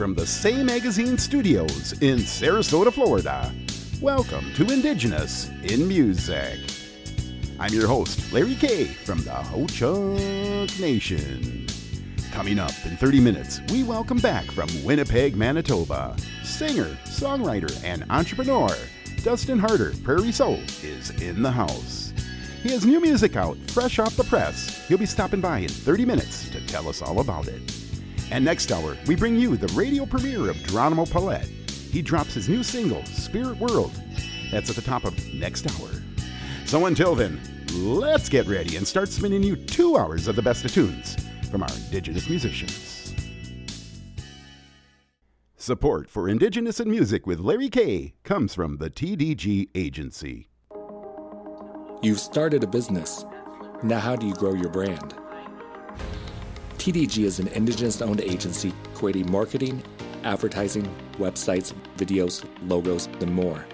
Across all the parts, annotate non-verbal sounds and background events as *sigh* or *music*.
from the Say Magazine studios in Sarasota, Florida. Welcome to Indigenous in Music. I'm your host, Larry K from the Ho Chunk Nation. Coming up in 30 minutes, we welcome back from Winnipeg, Manitoba, singer, songwriter, and entrepreneur Dustin Harder, Prairie Soul, is in the house. He has new music out, fresh off the press. He'll be stopping by in 30 minutes to tell us all about it. And next hour, we bring you the radio premiere of Geronimo Paulette. He drops his new single, Spirit World. That's at the top of next hour. So until then, let's get ready and start spinning you two hours of the best of tunes from our Indigenous musicians. Support for Indigenous in Music with Larry K comes from the TDG Agency. You've started a business. Now, how do you grow your brand? TDG is an Indigenous owned agency creating marketing, advertising, websites, videos, logos, and more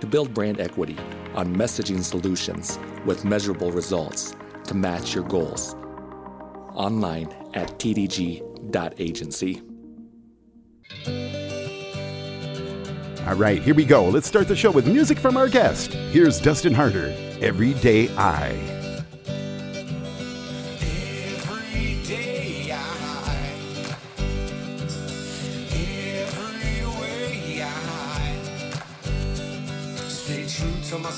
to build brand equity on messaging solutions with measurable results to match your goals. Online at tdg.agency. All right, here we go. Let's start the show with music from our guest. Here's Dustin Harder, Everyday I.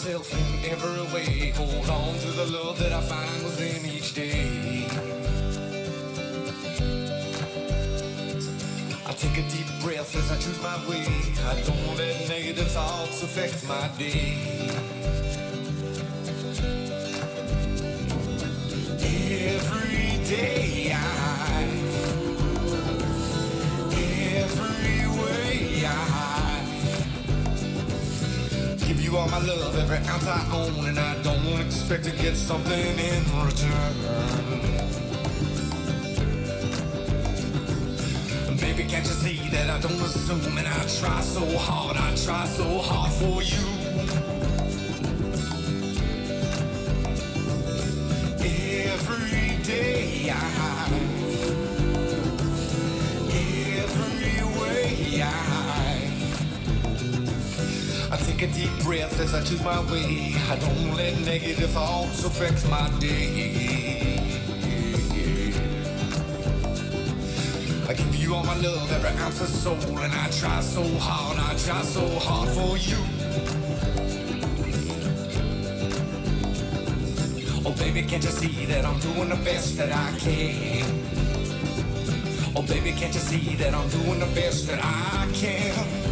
myself in every way. Hold on to the love that I find within each day. I take a deep breath as I choose my way. I don't let negative thoughts affect my day. Every day I, every way I give you all my love, every ounce I own, and I don't expect to get something in return. Baby, can't you see that I don't assume, and I try so hard, I try so hard for you. Every day I, take a deep breath as I choose my way. I don't let negative thoughts affect my day. I give you all my love, every ounce of soul, and I try so hard, I try so hard for you. Oh, baby, can't you see that I'm doing the best that I can? Oh, baby, can't you see that I'm doing the best that I can?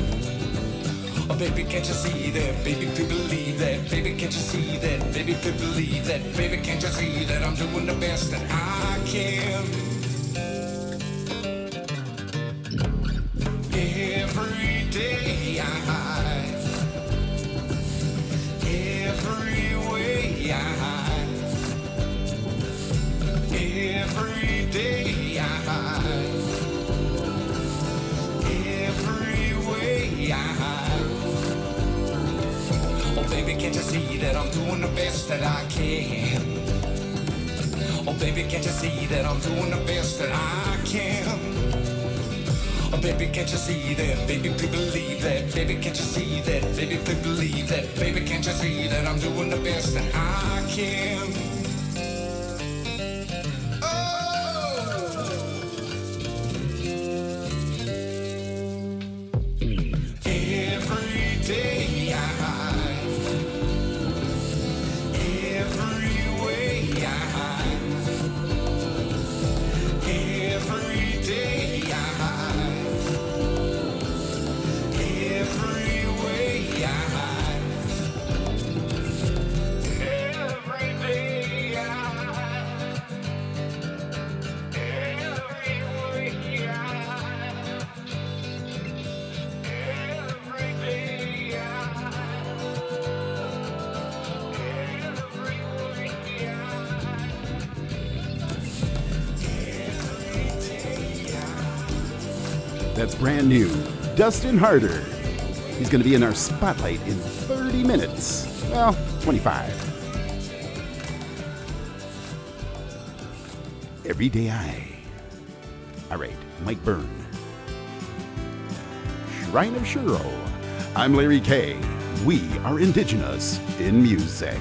Baby, can't you see that? Baby, please believe that. Baby, can't you see that? Baby, please believe that. Baby, can't you see that I'm doing the best that I can? Can't you see that I'm doing the best that I can? Oh baby, can't you see that I'm doing the best that I can? Oh, baby, can't you see that? Baby, please believe that. Baby, can't you see that? Baby, please believe that. Baby, can't you see that I'm doing the best that I can? Dustin Harder. He's going to be in our spotlight in 30 minutes. Well, 25. Every day I. All right, Mike Byrne. Shrine of Shuro. I'm Larry K. We are Indigenous in Music.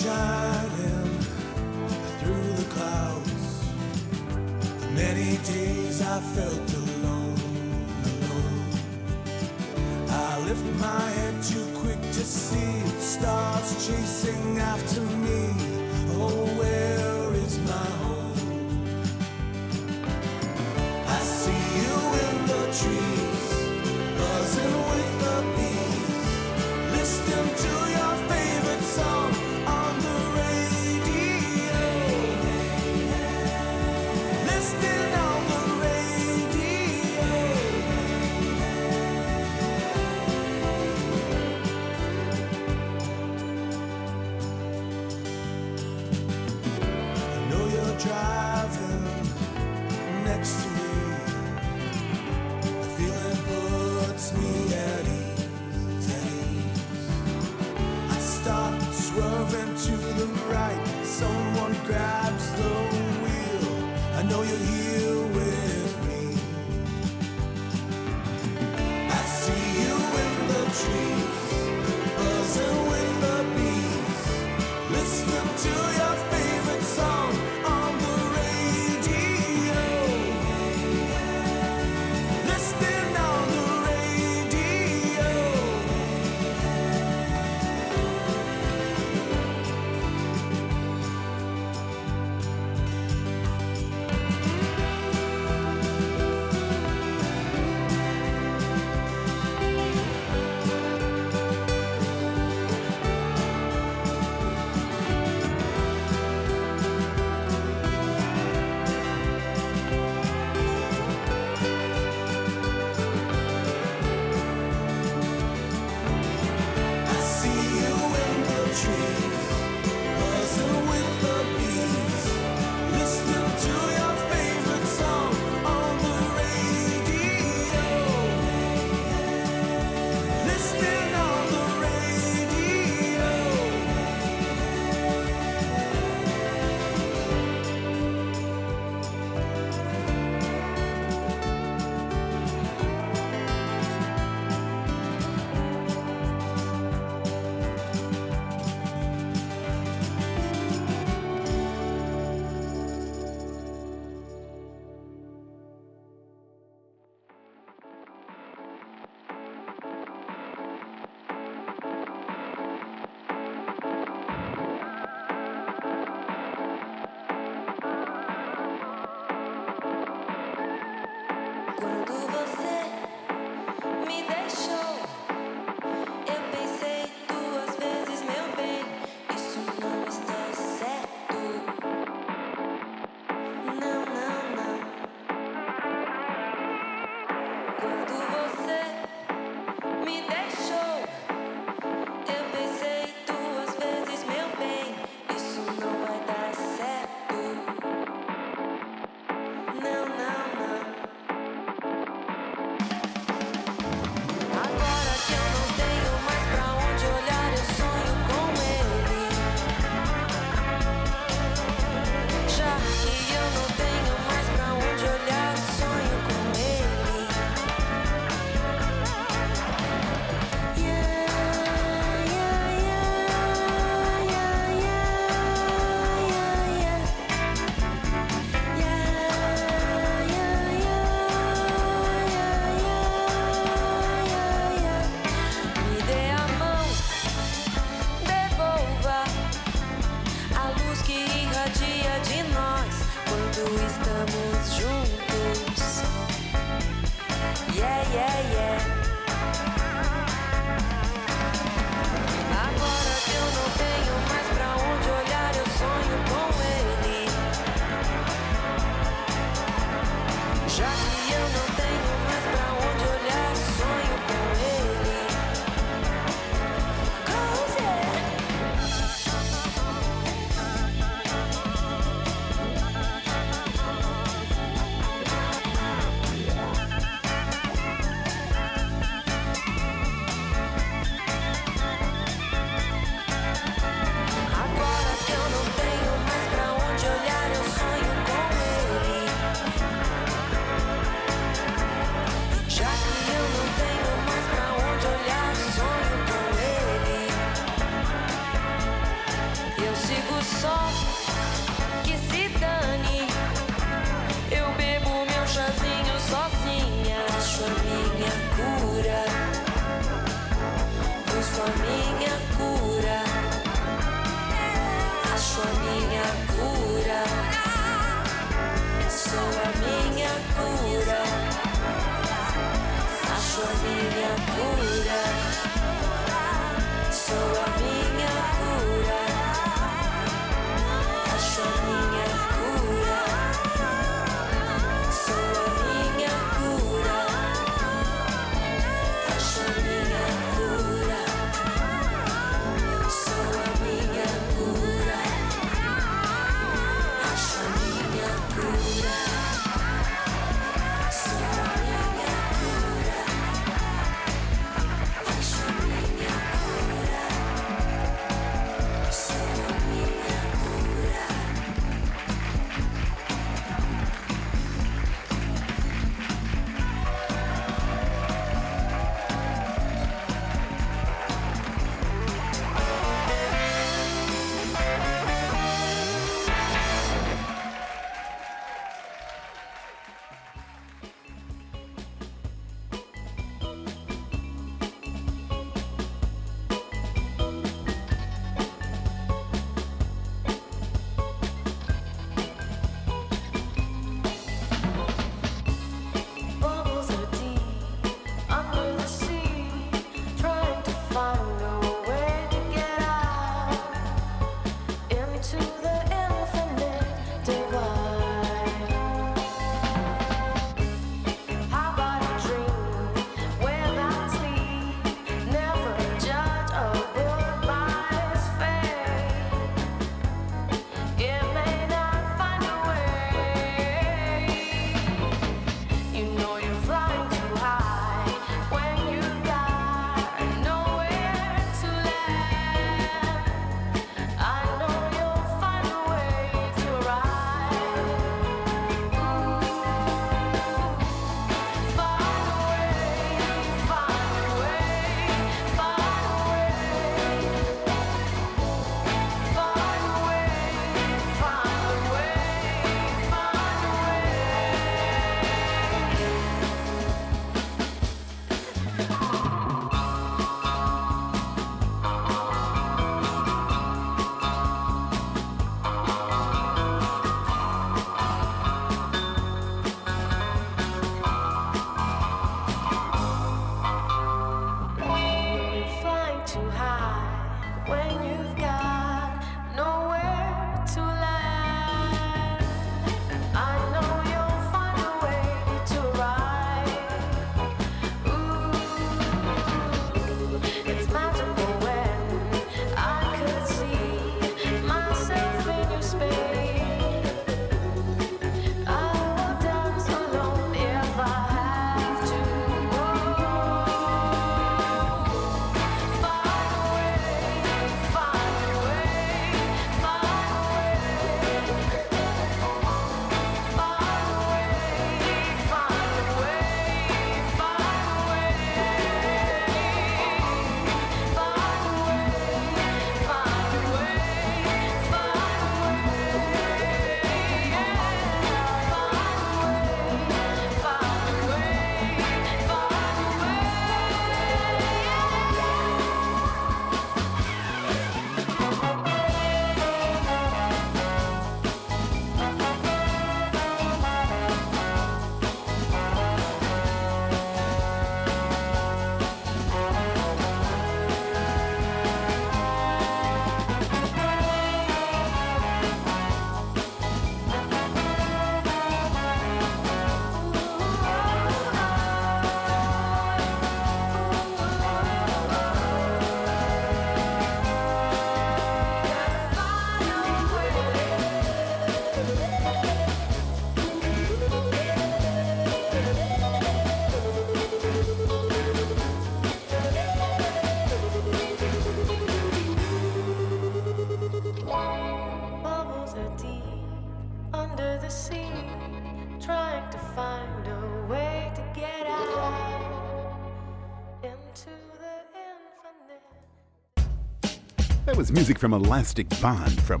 Music from Elastic Bond from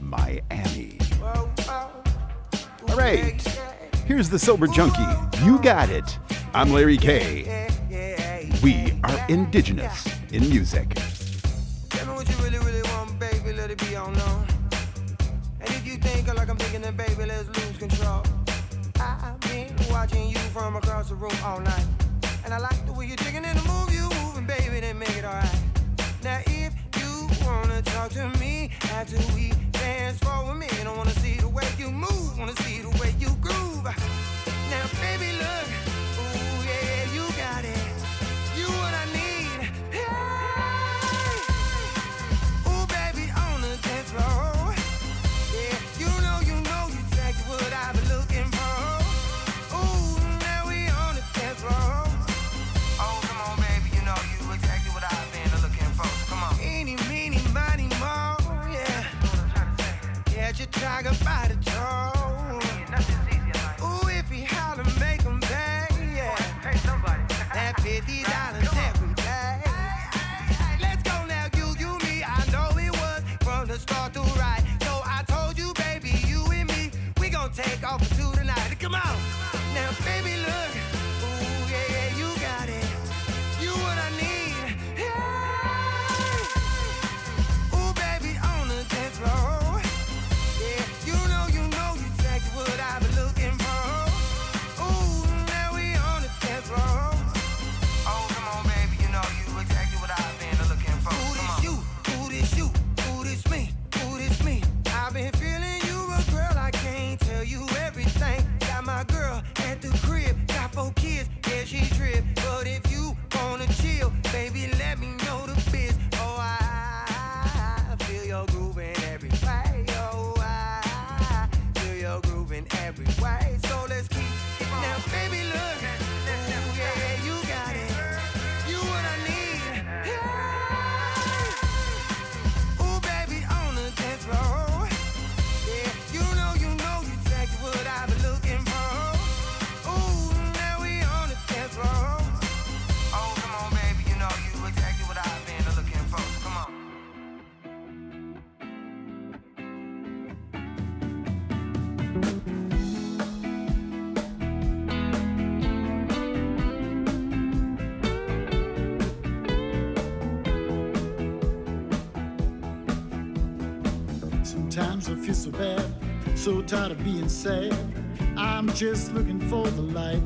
Miami. All right. Here's the Sober Junkie. You got it. I'm Larry K. We are indigenous in music. Sometimes I feel so bad, so tired of being sad. I'm just looking for the light.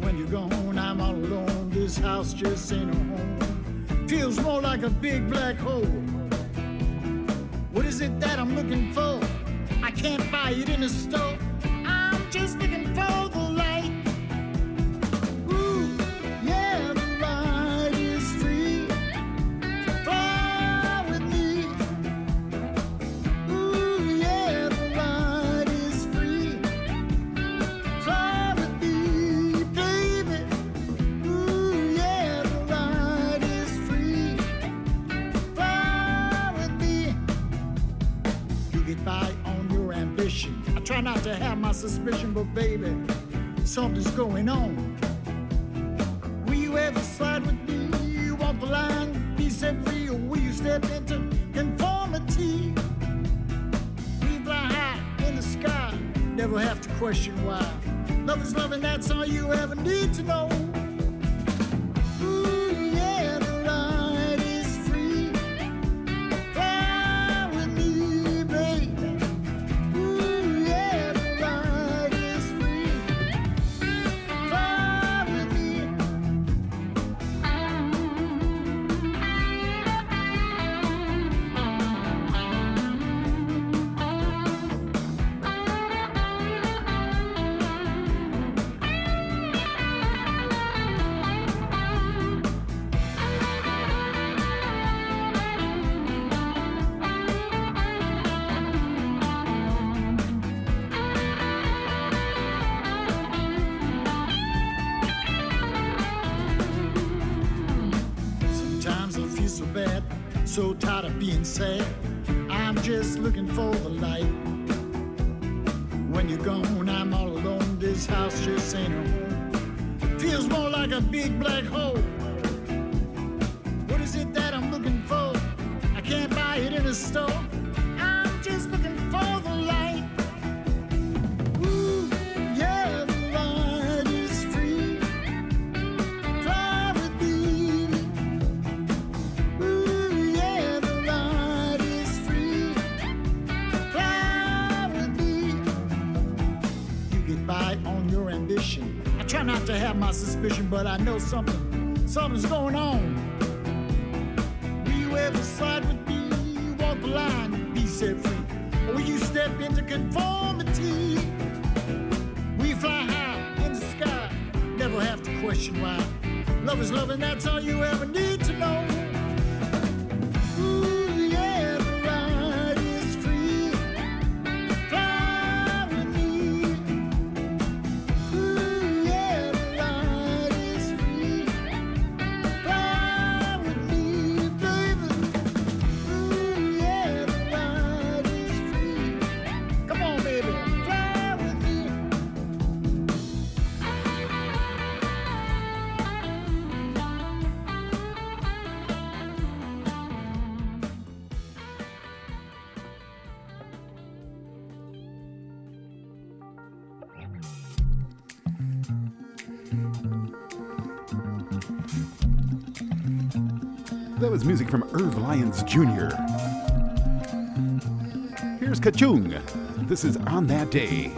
When you're gone, I'm all alone. This house just ain't a home. Feels more like a big black hole. What is it that I'm looking for? I can't buy it in a store. something's going on. Will you ever slide with me? Walk the line, be set free, or will you step into conformity? We fly high in the sky, never have to question why. Love is love, and that's all you ever need to know. so tired of being sad. I'm just looking for the light. When you're gone, I'm all alone. This house just ain't a home. Feels more like a big black hole. something. Something's going That was music from Irv Lyons Jr. Here's Kachung. This is On That Day.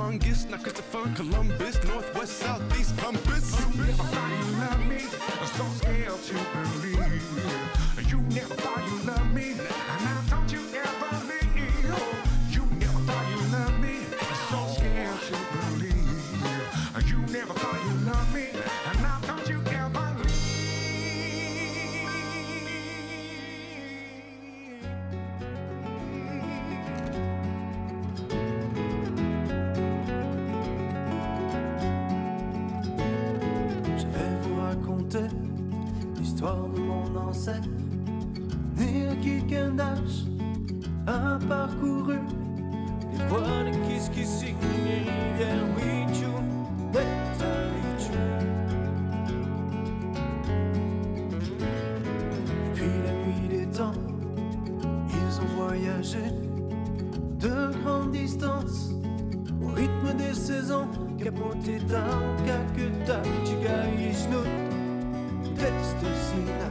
Tongue is, not Christopher Columbus, Northwest, South. titanga kutachiga yishnut destusina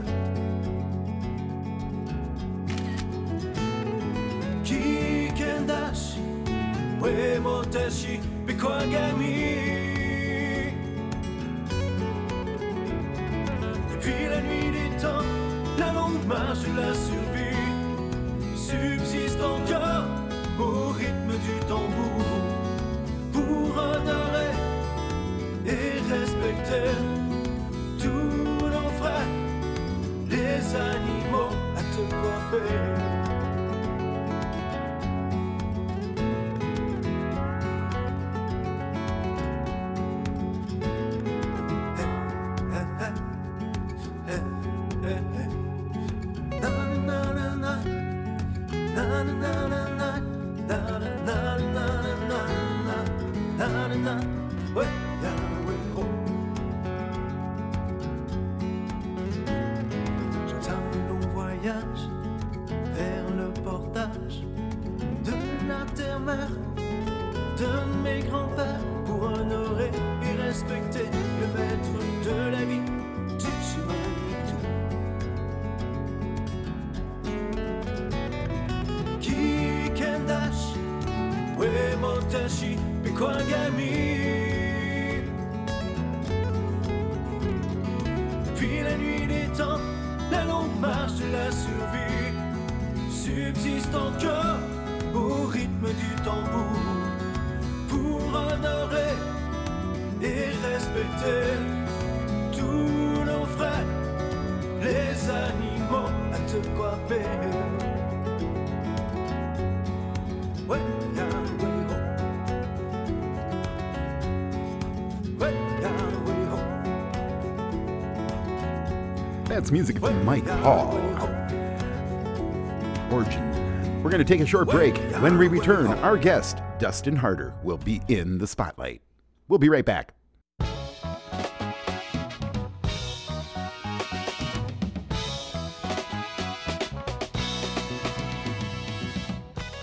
kikendashi uemoteshi bikoagami That's music from Mike Hall. Origin. We're going to take a short break. When we return, our guest, Dustin Harder, will be in the spotlight. We'll be right back.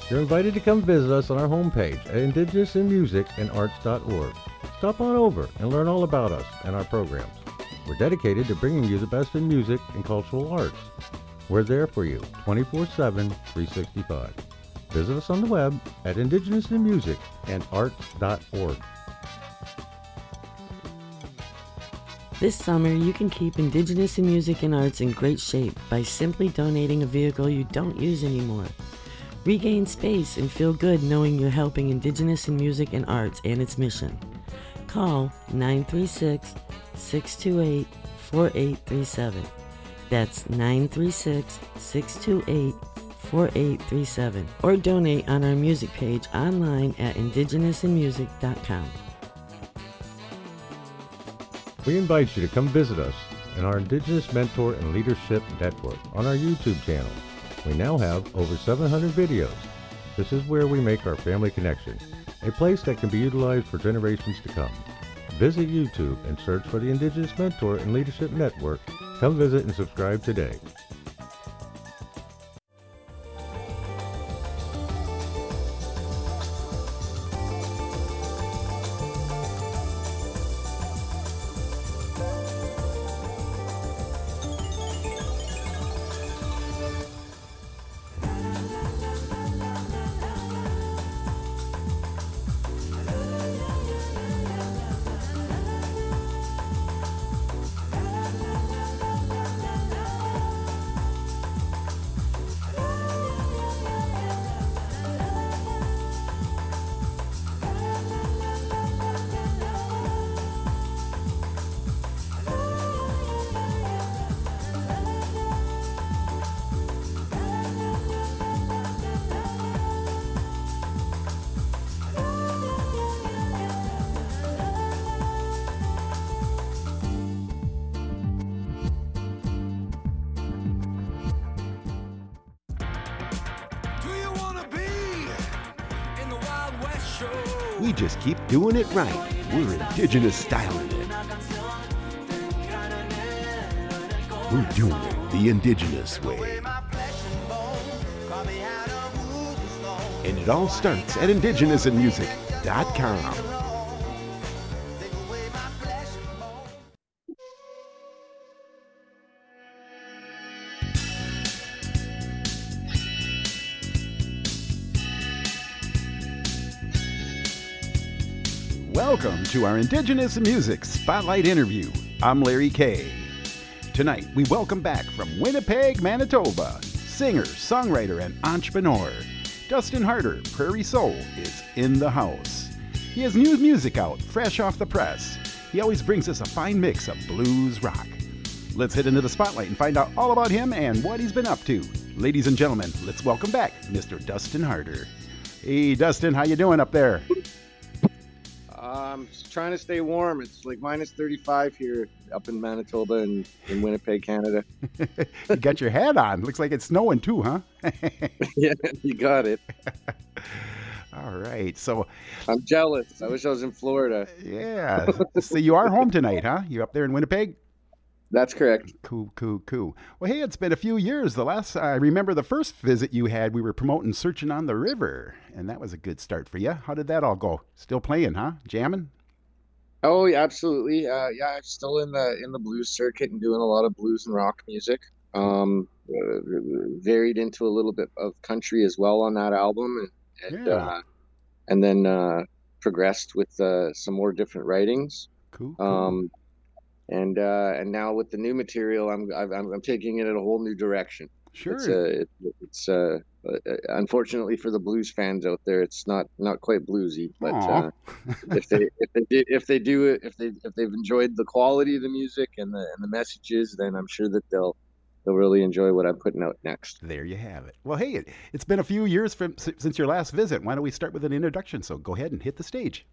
You're invited to come visit us on our homepage at indigenousinmusicandarts.org. Stop on over and learn all about us and our programs. We're dedicated to bringing you the best in music and cultural arts. We're there for you 24 7, 365. Visit us on the web at indigenousinmusicandarts.org. This summer, you can keep Indigenous in Music and Arts in great shape by simply donating a vehicle you don't use anymore. Regain space and feel good knowing you're helping Indigenous in Music and Arts and its mission. Call 936 628 4837. That's 936 628 4837. Or donate on our music page online at indigenousinmusic.com. We invite you to come visit us in our Indigenous Mentor and Leadership Network on our YouTube channel. We now have over 700 videos. This is where we make our family connection, a place that can be utilized for generations to come. Visit YouTube and search for the Indigenous Mentor and Leadership Network. Come visit and subscribe today. Just keep doing it right. We're indigenous styling it. We're doing it the indigenous way. And it all starts at indigenousinmusic.com. to our Indigenous Music Spotlight interview. I'm Larry K. Tonight, we welcome back from Winnipeg, Manitoba, singer, songwriter, and entrepreneur. Dustin Harder, Prairie Soul, is in the house. He has new music out, fresh off the press. He always brings us a fine mix of blues rock. Let's head into the spotlight and find out all about him and what he's been up to. Ladies and gentlemen, let's welcome back Mr. Dustin Harder. Hey, Dustin, how you doing up there? Um, I'm trying to stay warm. It's like minus 35 here up in Manitoba and in Winnipeg, Canada. *laughs* you got your hat on. Looks like it's snowing too, huh? *laughs* yeah, you got it. *laughs* All right. So I'm jealous. I wish I was in Florida. Yeah. so you are home tonight, huh? You're up there in Winnipeg? That's correct. Cool, cool, cool. Well, hey, it's been a few years. The last I remember the first visit you had, we were promoting Searching on the River, and that was a good start for you. How did that all go? Still playing, huh? Jamming? Oh, yeah, absolutely. Uh, yeah, I'm still in the in the blues circuit and doing a lot of blues and rock music. Um, uh, varied into a little bit of country as well on that album, and and, Yeah. uh, and then uh, progressed with uh, some more different writings. Cool. cool. Um, and uh, and now with the new material, I'm I'm, I'm taking it in a whole new direction. sure. It's uh, it, it's uh, uh, unfortunately for the blues fans out there, it's not not quite bluesy. But uh, *laughs* if they if they do, if they do it if they if they've enjoyed the quality of the music and the and the messages, then I'm sure that they'll they'll really enjoy what I'm putting out next. there you have it. Well, hey, it, it's been a few years from, s- since your last visit. Why don't we start with an introduction? So go ahead and hit the stage.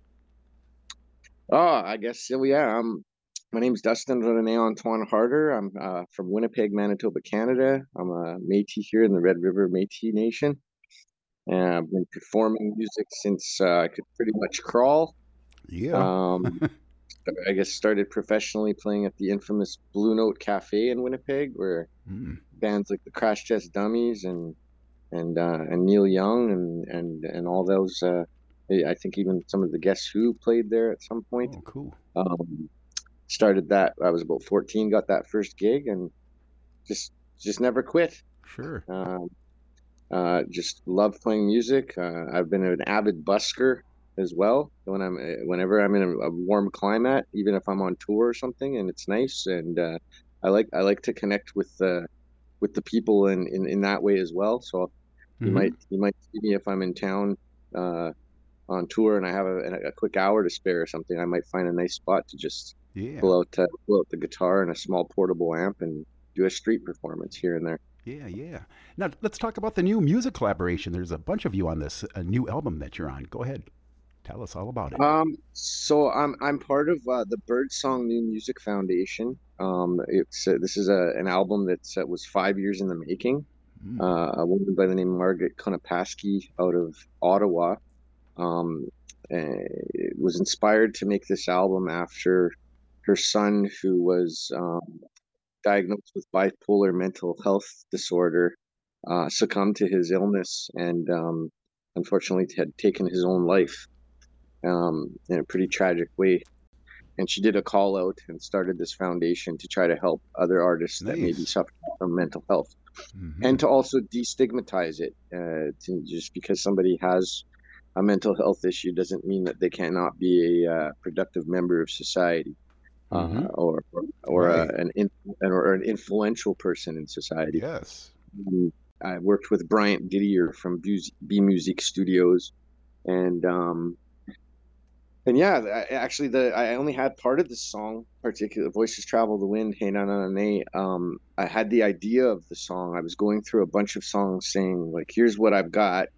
Oh, I guess so. Yeah, um, my name's Dustin Rene Antoine Harder. I'm uh, from Winnipeg, Manitoba, Canada. I'm a Métis here in the Red River Métis Nation. And I've been performing music since uh, I could pretty much crawl. Yeah. Um, *laughs* I guess started professionally playing at the infamous Blue Note Cafe in Winnipeg, where Mm. bands like the Crash Test Dummies and and uh, and Neil Young and and and all those. Uh, I think even some of the Guess Who played there at some point Oh, cool. um, started that i was about 14 got that first gig and just just never quit Sure. um, uh, just love playing music uh, i've been an avid busker as well when i'm uh, whenever i'm in a, a warm climate even if i'm on tour or something and it's nice and uh, i like i like to connect with uh, with the people in, in in that way as well so you Mhm. might you might see me if i'm in town uh, on tour and i have a, a quick hour to spare or something i might find a nice spot to just Yeah. pull out uh, pull out the guitar and a small portable amp and do a street performance here and there. Yeah, yeah. Now let's talk about the new music collaboration. There's a bunch of you on this uh, new album that you're on. Go ahead, tell us all about it. Um, so I'm I'm part of uh, the Birdsong New Music Foundation. Um, it's uh, this is a an album that uh, was five years in the making. Mm. Uh, a woman by the name of Margaret Konopaski out of Ottawa um, uh, was inspired to make this album after her son, who was um, diagnosed with bipolar mental health disorder, uh, succumbed to his illness and um, unfortunately had taken his own life um, in a pretty tragic way. And she did a call out and started this foundation to try to help other artists that may be suffering from mental health Mhm. and to also destigmatize it. Uh, to just because somebody has a mental health issue doesn't mean that they cannot be a uh, productive member of society, uh, Mhm. or or, or Right. a, an in, or an influential person in society. Yes. Um, I worked with Bryant Didier from B Music Studios, and um, and yeah, I, actually, the I only had part of the song, particular "Voices Travel the Wind." Hey na na na na. Um, I had the idea of the song. I was going through a bunch of songs, saying like, "Here's what I've got.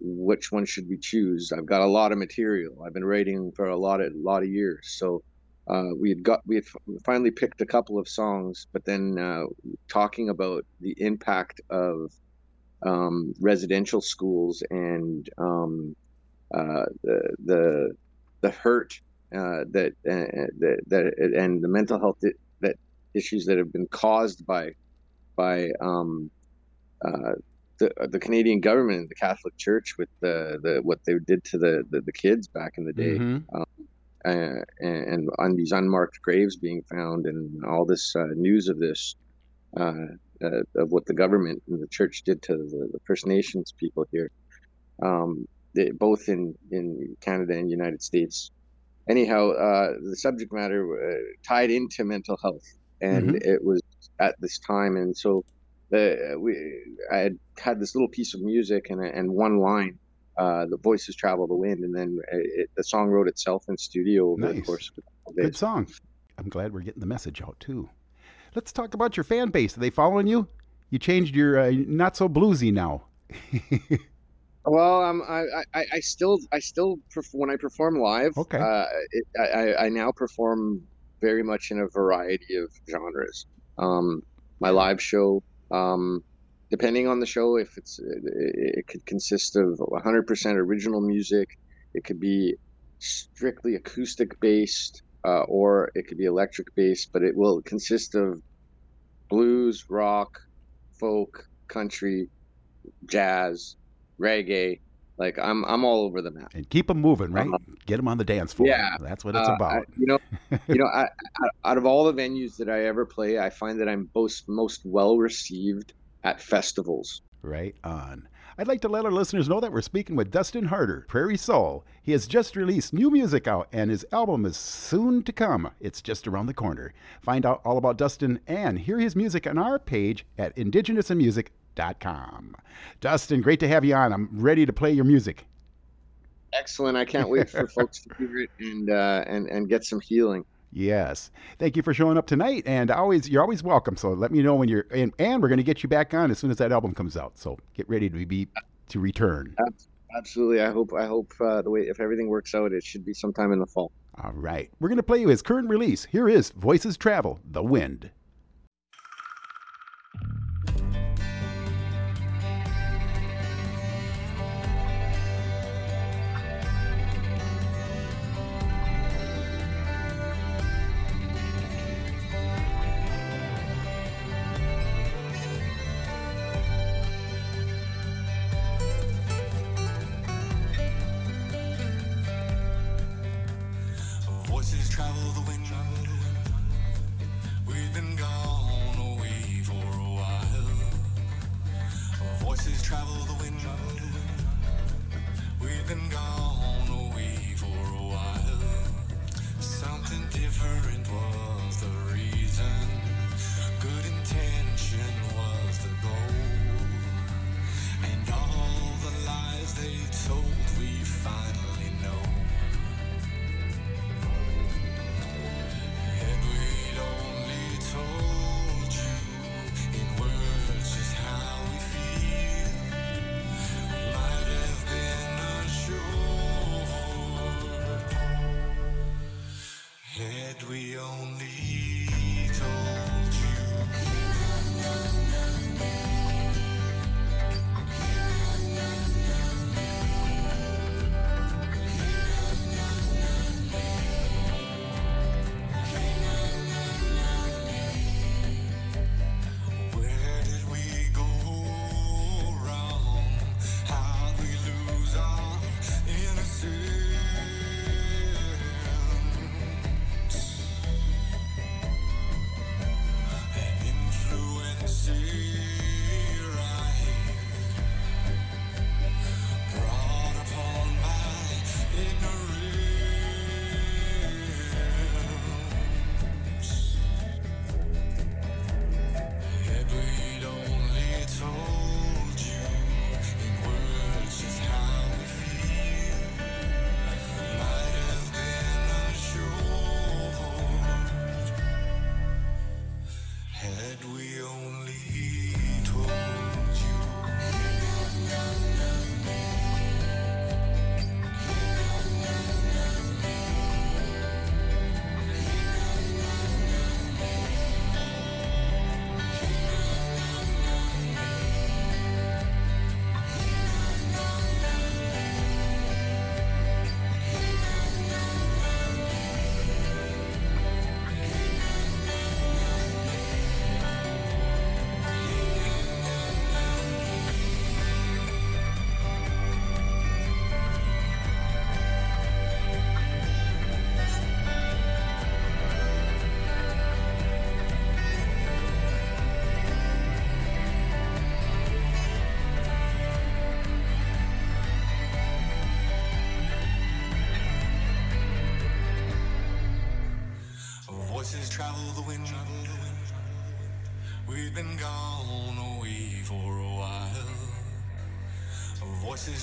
Which one should we choose?" I've got a lot of material. I've been writing for a lot of lot of years, so. Uh, we had got we had finally picked a couple of songs, but then uh, talking about the impact of um, residential schools and um, uh, the the the hurt uh, that, uh, that that and the mental health that, that issues that have been caused by by um, uh, the the Canadian government and the Catholic Church with the, the what they did to the, the, the kids back in the day Mhm. Uh, and, and on these unmarked graves being found and all this uh, news of this uh, uh, of what the government and the church did to the, the First Nations people here, um, they, both in, in Canada and United States. Anyhow, uh, the subject matter uh, tied into mental health, and Mhm. it was at this time, and so uh, we I had had this little piece of music and and one line. Uh, the voices travel the wind, and then it, the song wrote itself in studio over the Nice. course of Good song. I'm glad we're getting the message out too. Let's talk about your fan base. Are they following you? You changed your uh, not so bluesy now. *laughs* Well, um, I, I, I still, I still, perf- when I perform live, Okay. uh, it, I, I- I now perform very much in a variety of genres. Um, my live show, um, depending on the show, if it's, it, it could consist of 100% original music, it could be strictly acoustic based, uh, or it could be electric based, but it will consist of blues, rock, folk, country, jazz, reggae. Like I'm I'm all over the map. And keep them moving, right? Get them on the dance floor. Yeah, That's what it's Uh, about. I- you know, you know, *laughs* I, I, out of all the venues that I ever play, I find that I'm most most well received at festivals. Right on. I'd like to let our listeners know that we're speaking with Dustin Harder, Prairie Soul. He has just released new music out, and his album is soon to come. It's just around the corner. Find out all about Dustin and hear his music on our page at indigenousinmusic.com. Dustin, great to have you on. I'm ready to play your music. Excellent. I can't wait for folks to hear it and uh, and and get some healing. Yes. Thank you for showing up tonight, and always you're always welcome. So let me know when you're and, and we're going to get you back on as soon as that album comes out. So get ready to be to return. Absolutely. I hope I hope uh, the way if everything works out, it should be sometime in the fall. All right. We're going to play you his current release. Here is Voices Travel, The Wind.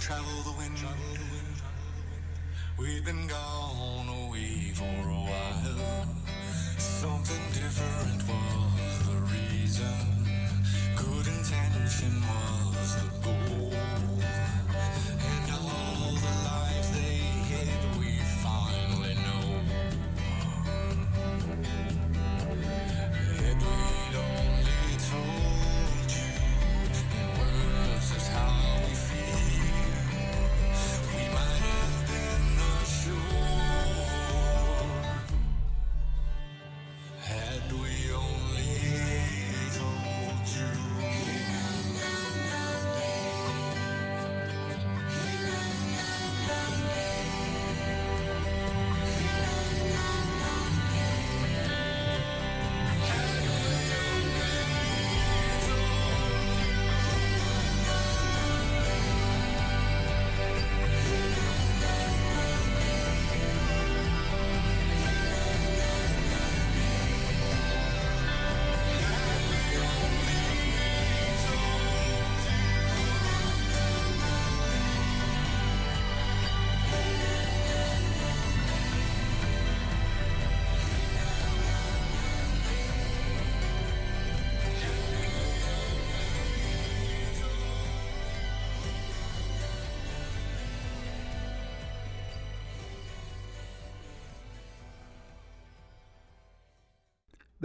While. Voices travel the wind. We've been gone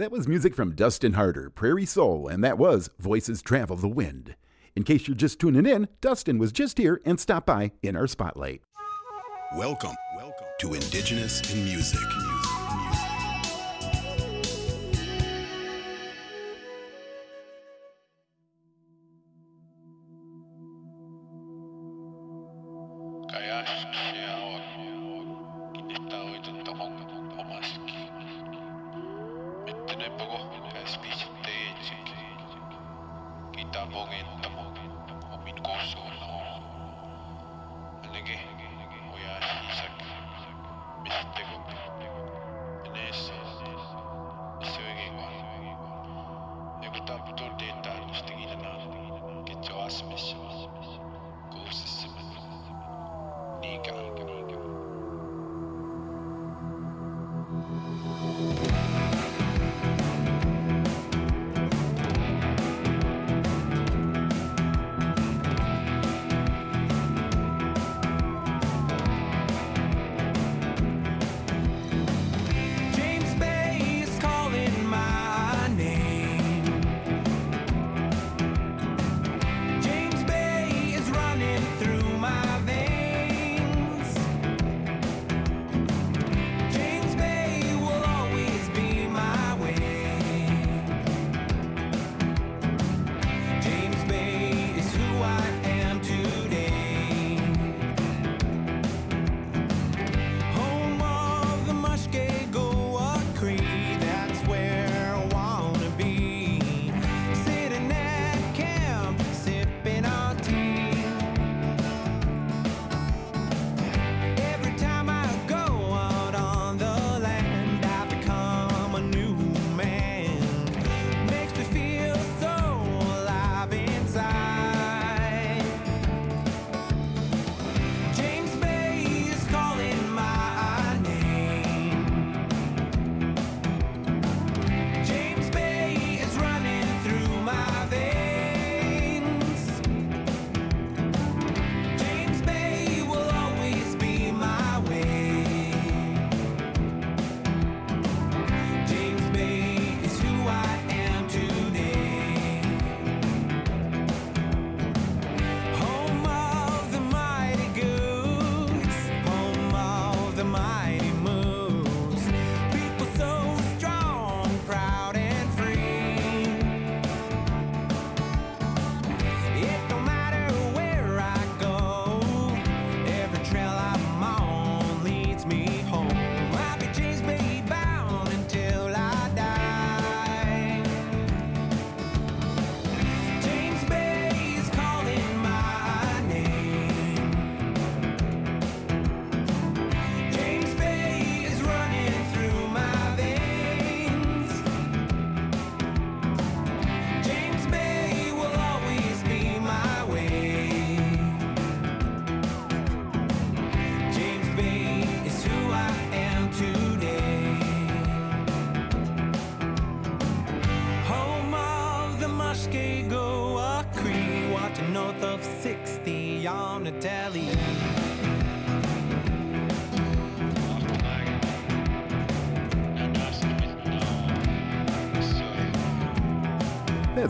That was music from Dustin Harder, Prairie Soul, and that was Voices Travel the Wind. In case you're just tuning in, Dustin was just here and stopped by in our spotlight. Welcome, welcome to Indigenous in Music.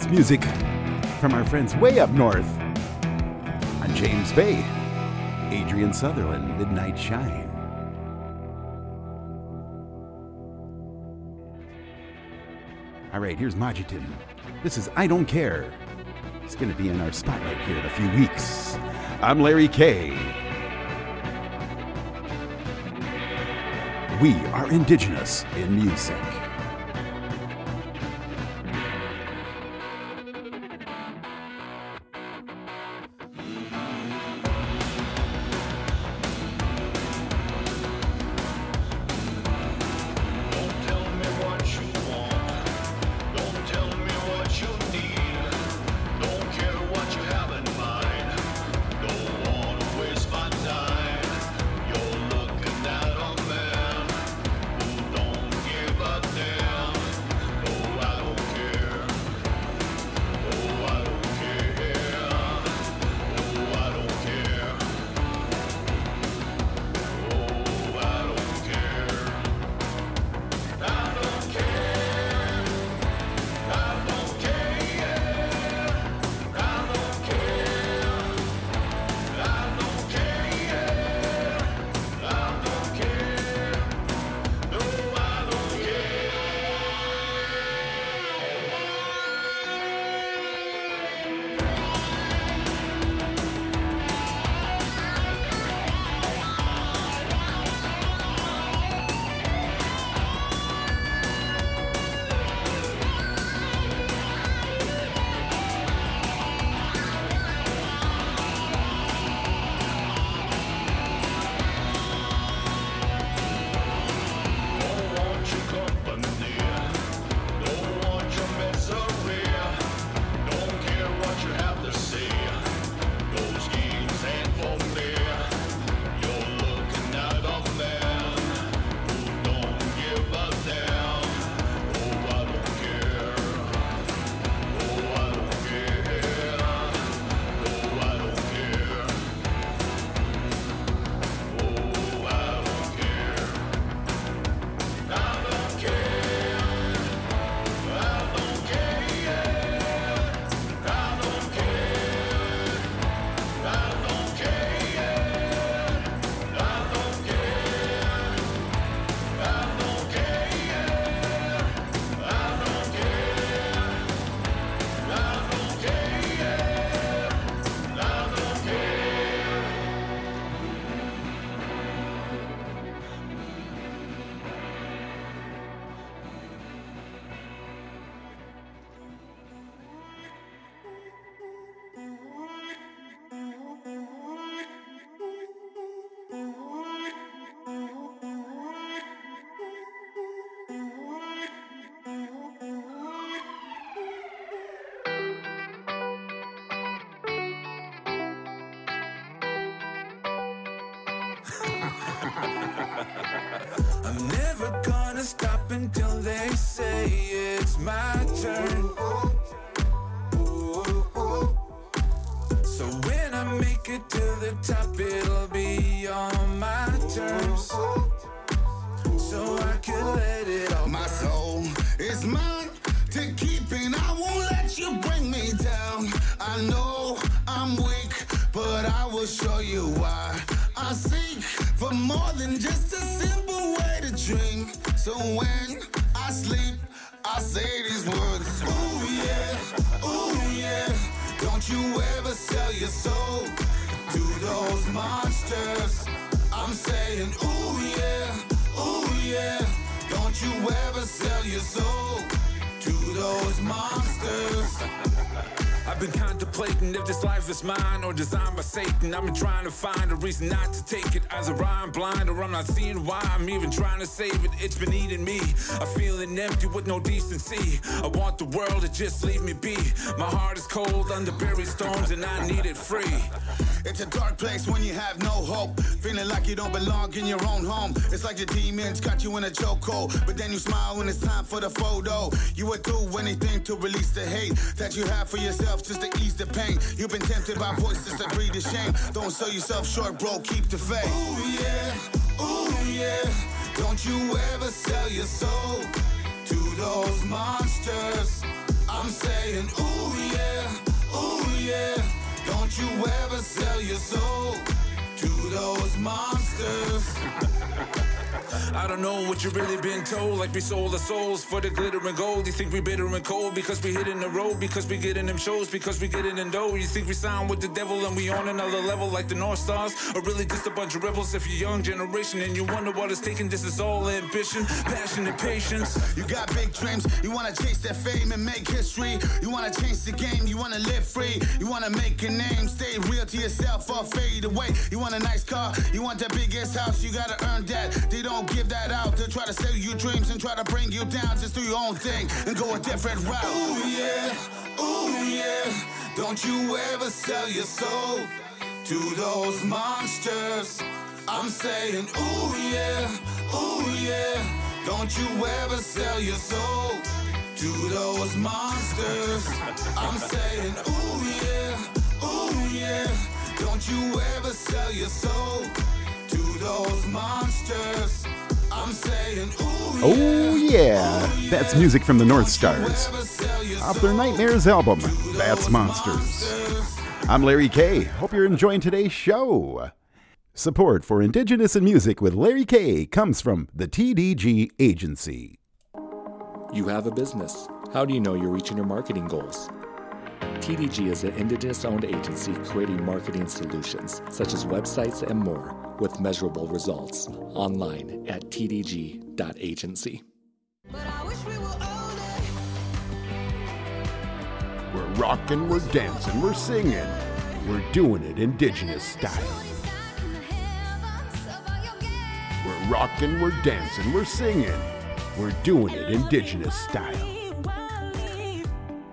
That's music from our friends way up north on James Bay. Adrian Sutherland, Midnight Shine. All right, here's Majitin. This is I Don't Care. It's going to be in our spotlight here in a few weeks. I'm Larry K. We are indigenous in music. Not to take it. as a rhyme blind or I'm not seeing why I'm even trying to save it. It's been eating me. I'm feeling empty with no decency. I want the world to just leave me be. My heart is cold under buried stones and I need it free. It's a dark place when you have no hope. Feeling like you don't belong in your own home. It's like the demons got you in a chokehold. But then you smile when it's time for the photo. You would do anything to release the hate that you have for yourself just to ease the pain. You've been tempted by voices that breed the shame. Don't sell yourself short, bro, keep the faith. Ooh, yeah, ooh, yeah. Don't you ever sell your soul to those monsters. I'm saying, ooh, yeah, ooh, yeah. Don't you ever sell your soul to those monsters. *laughs* I don't know what you really been told. Like we sold our souls for the glitter and gold. You think we bitter and cold because we hitting the road, because we getting them shows, because we getting in dough. You think we sound with the devil and we on another level like the North Stars, or really just a bunch of rebels? If you're young generation and you wonder what it's taking, this is all ambition, passion, and patience. You got big dreams, you wanna chase that fame and make history. You wanna change the game, you wanna live free. You wanna make a name, stay real to yourself or fade away. You want a nice car, you want the biggest house, you gotta earn that. They don't give that out to try to sell you dreams and try to bring you down. Just do your own thing and go a different route. Ooh yeah, ooh yeah. Don't you ever sell your soul to those monsters. I'm saying, ooh yeah, ooh yeah. Don't you ever sell your soul to those monsters. I'm saying, ooh yeah, ooh yeah. Don't you ever sell your soul to those monsters. I'm saying, ooh Oh, yeah. That's music from the North Stars. Off their Nightmares album, That's Monsters. I'm Larry K. Hope you're enjoying today's show. Support for Indigenous in Music with Larry K comes from the TDG Agency. You have a business. How do you know you're reaching your marketing goals? TDG is an Indigenous owned agency creating marketing solutions such as websites and more with measurable results online at tdg.agency. We're rocking, we're dancing, we're singing. We're doing it Indigenous style. We're rocking, we're dancing, we're singing. We're doing it Indigenous style.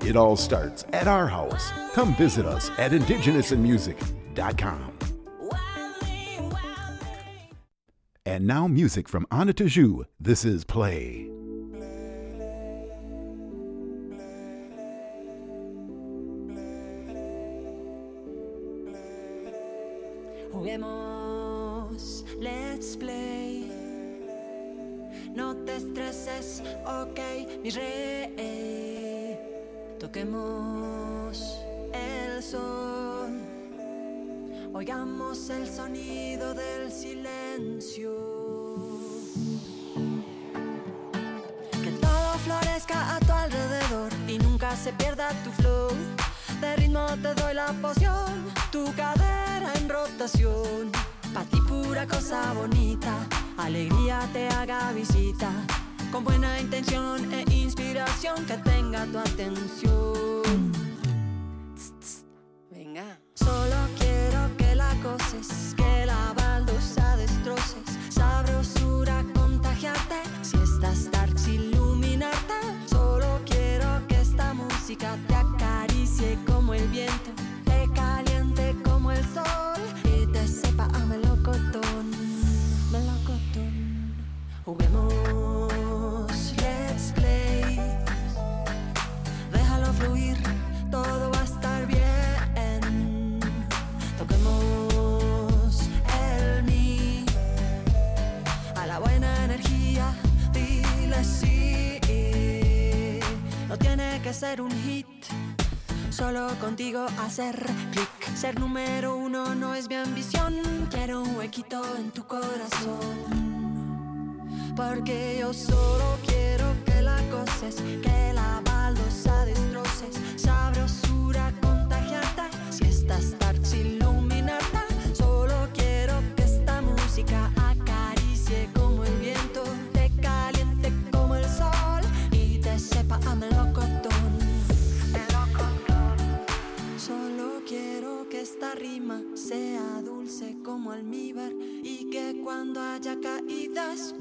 It all starts at our house. Come visit us at indigenousinmusic.com. And now music from Anna Tiju. This is Play. Juguemos, let's play. No te estreses, ok, mi rey. Toquemos el son. Oigamos el sonido del silencio. Que todo florezca a tu alrededor y nunca se pierda tu flow. De ritmo te doy la poción, tu cadera en rotación. Pa' ti pura cosa bonita, alegría te haga visita. Con buena intención e inspiración que tenga tu atención. Venga. Solo coses, que la baldosa destroces, sabré Porque yo solo quiero que la goces, que la baldosa destroces, sabrosura contagiarte, si estás darks iluminarte. Solo quiero que esta música acaricie como el viento, te caliente como el sol y te sepa a melocotón. Solo quiero que esta rima sea dulce como almíbar y que cuando haya caídas,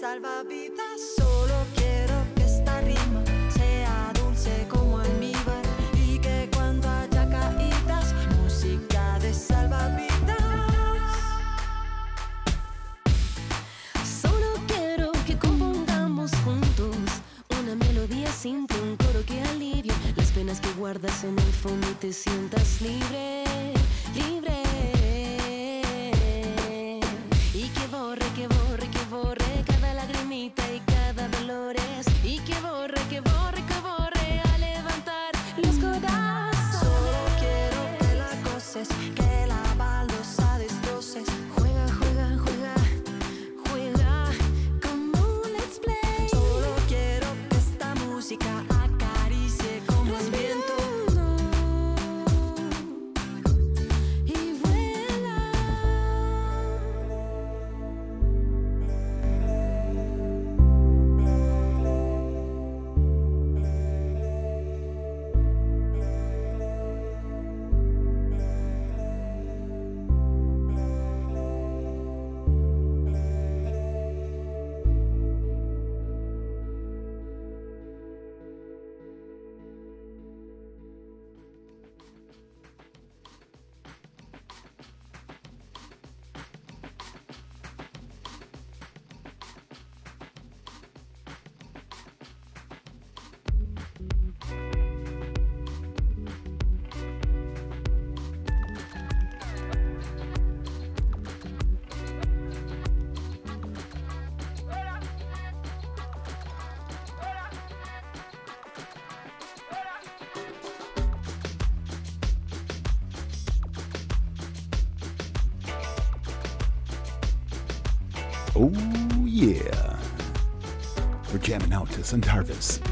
Salva Salvavidas, solo quiero que esta rima sea dulce como almíbar y que cuando haya caídas, música de salvavidas. Solo quiero que compongamos juntos una melodía simple, un coro que alivie las penas que guardas en el fondo y te sientas libre, libre.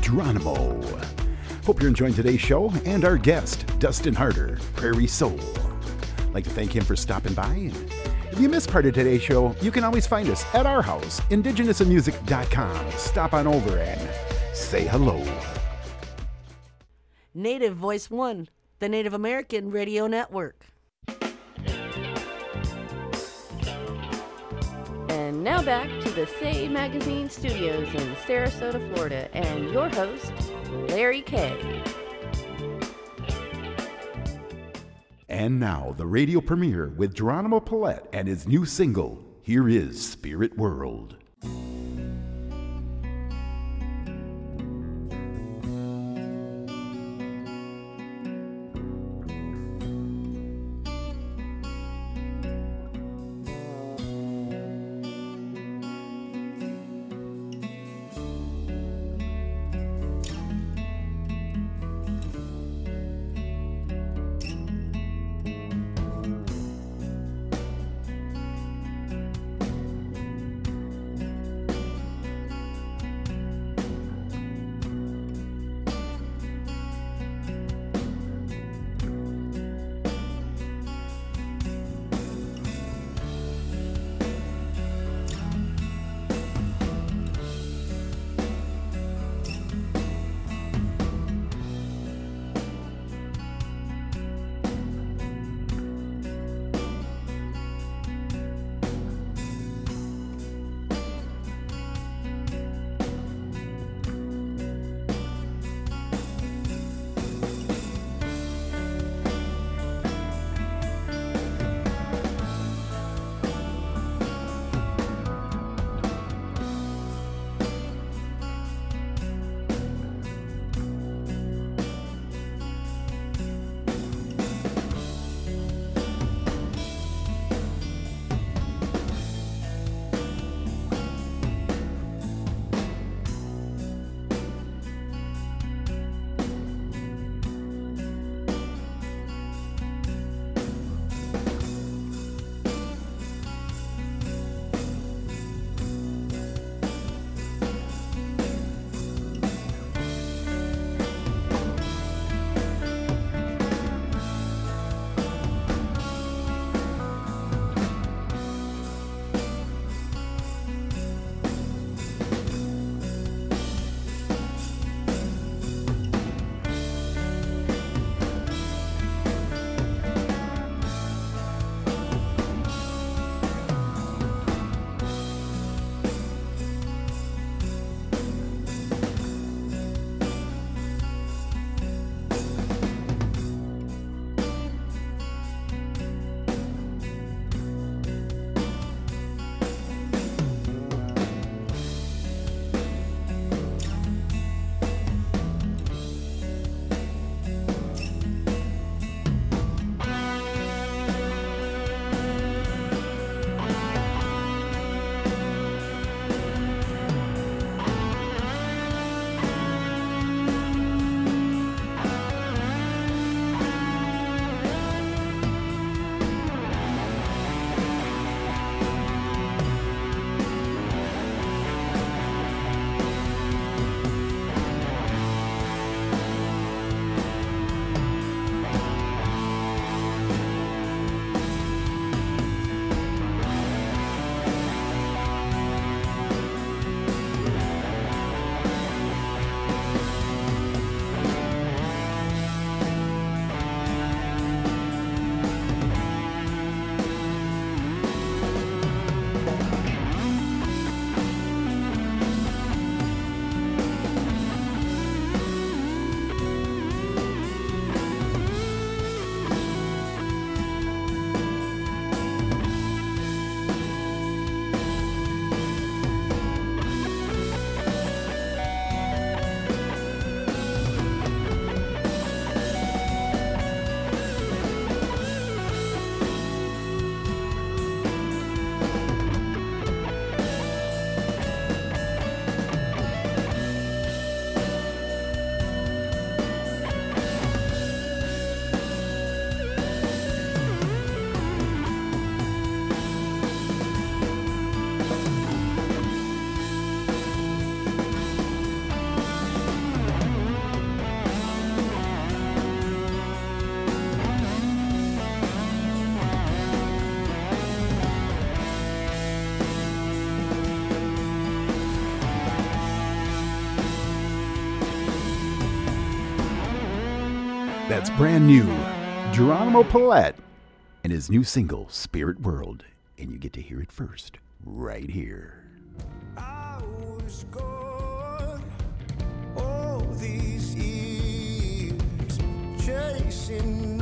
Geronimo. Hope you're enjoying today's show and our guest, Dustin Harder, Prairie Soul. I'd like to thank him for stopping by. If you missed part of today's show, you can always find us at our house, indigenousinmusic.com. Stop on over and say hello. Native Voice One, the Native American Radio Network. And now back to the Say Magazine studios in Sarasota, Florida, and your host, Larry K. And now, the radio premiere with Geronimo Paulette and his new single, Here is Spirit World. Brand new. Geronimo Paulette and his new single, Spirit World. And you get to hear it first, right here. chasing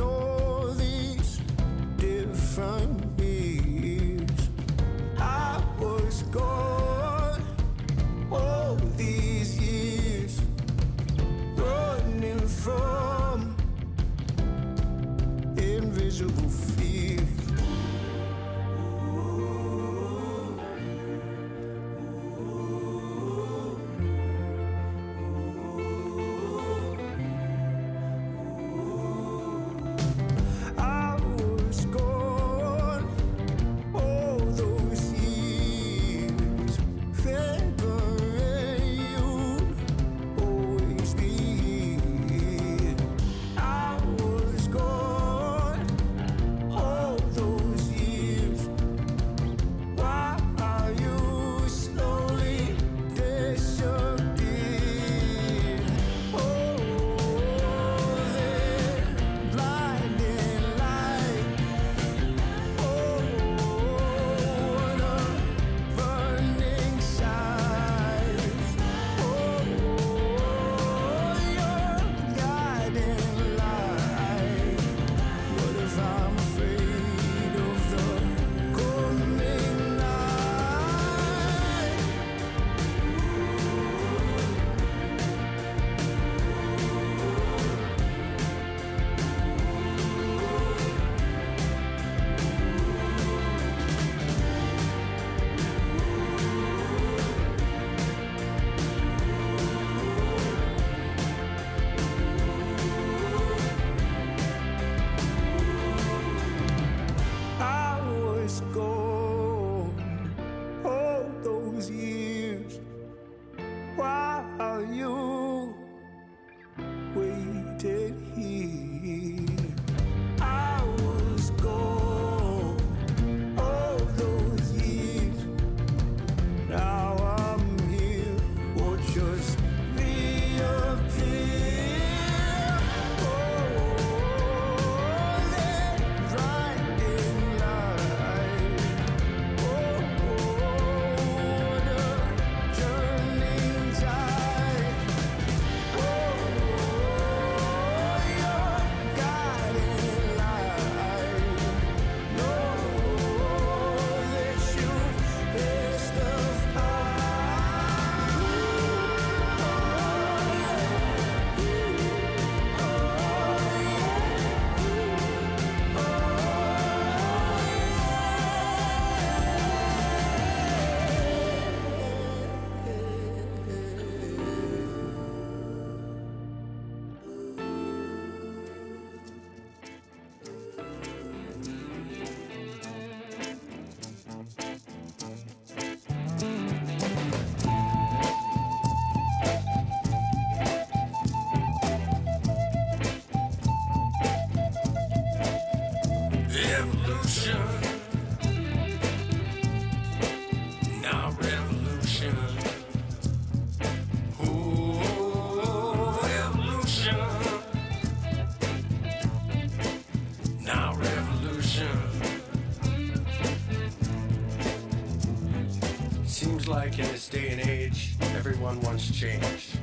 everyone wants change.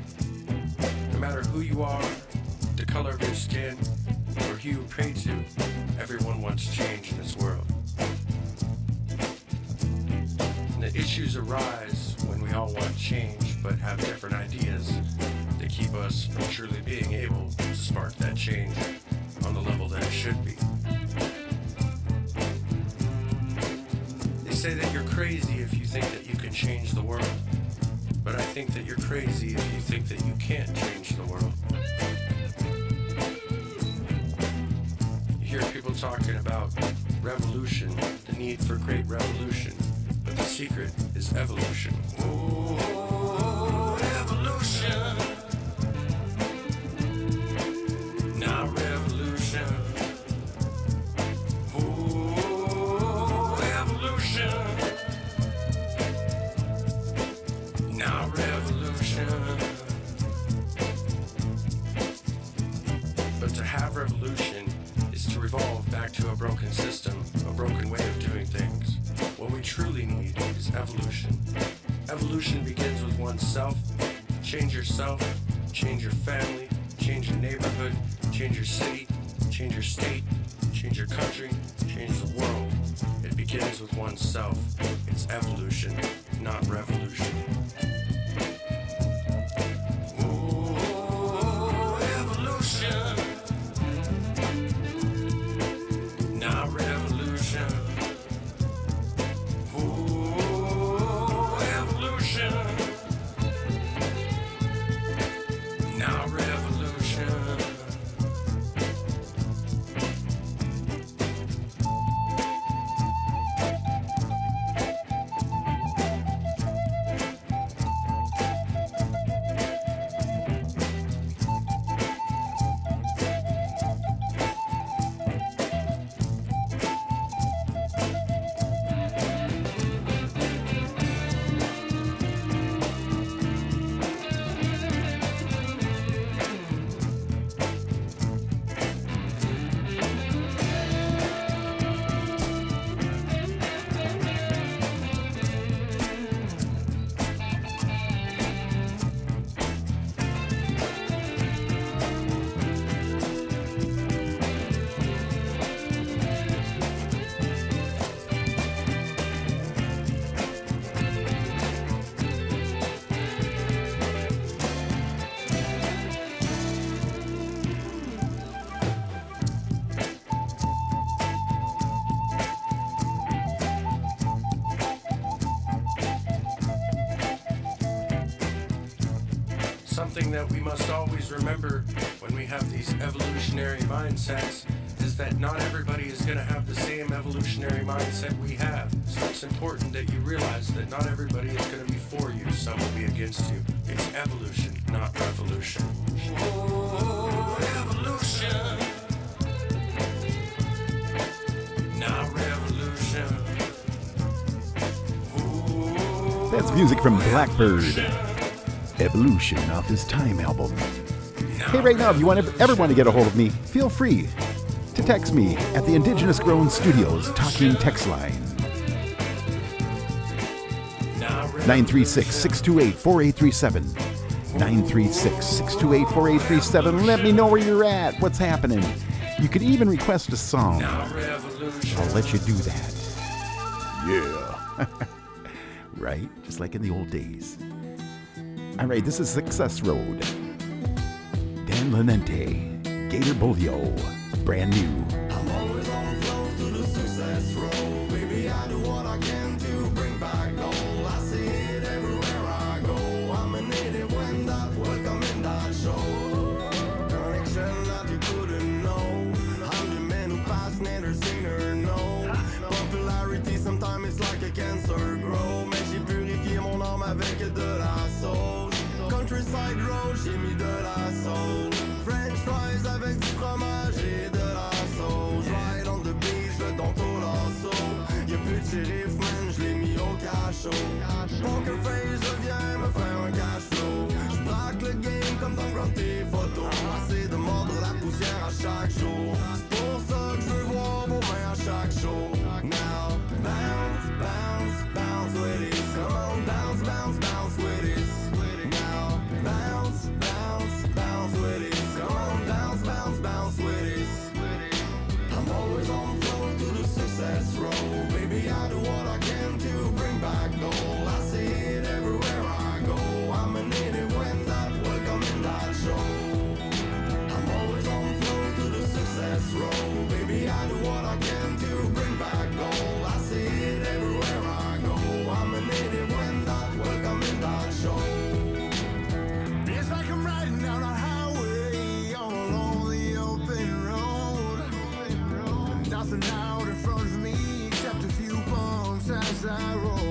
No matter who you are, the color of your skin, or who you pray to, everyone wants change in this world. And the issues arise when we all want change but have different ideas that keep us from truly being able to spark that change on the level that it should be. They say that you're crazy if you think that you can change the world. That that we must always remember when we have these evolutionary mindsets is that not everybody is going to have the same evolutionary mindset we have. So it's important that you realize that not everybody is going to be for you, some will be against you. It's evolution, not revolution. Oh, evolution. Not revolution. That's music from Blackbird. Revolution off his Time album. Hey, right now, if you want everyone to get a hold of me, feel free to text me at the Indigenous Grown Studios Talking Text Line. 936 628 4837. 936 628 4837. Let me know where you're at, what's happening. You could even request a song. I'll let you do that. Yeah. *laughs* right? Just like in the old days. All right, this is Success Road. Dan Lenente, Gator Bolio, brand new. I roll.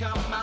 come on.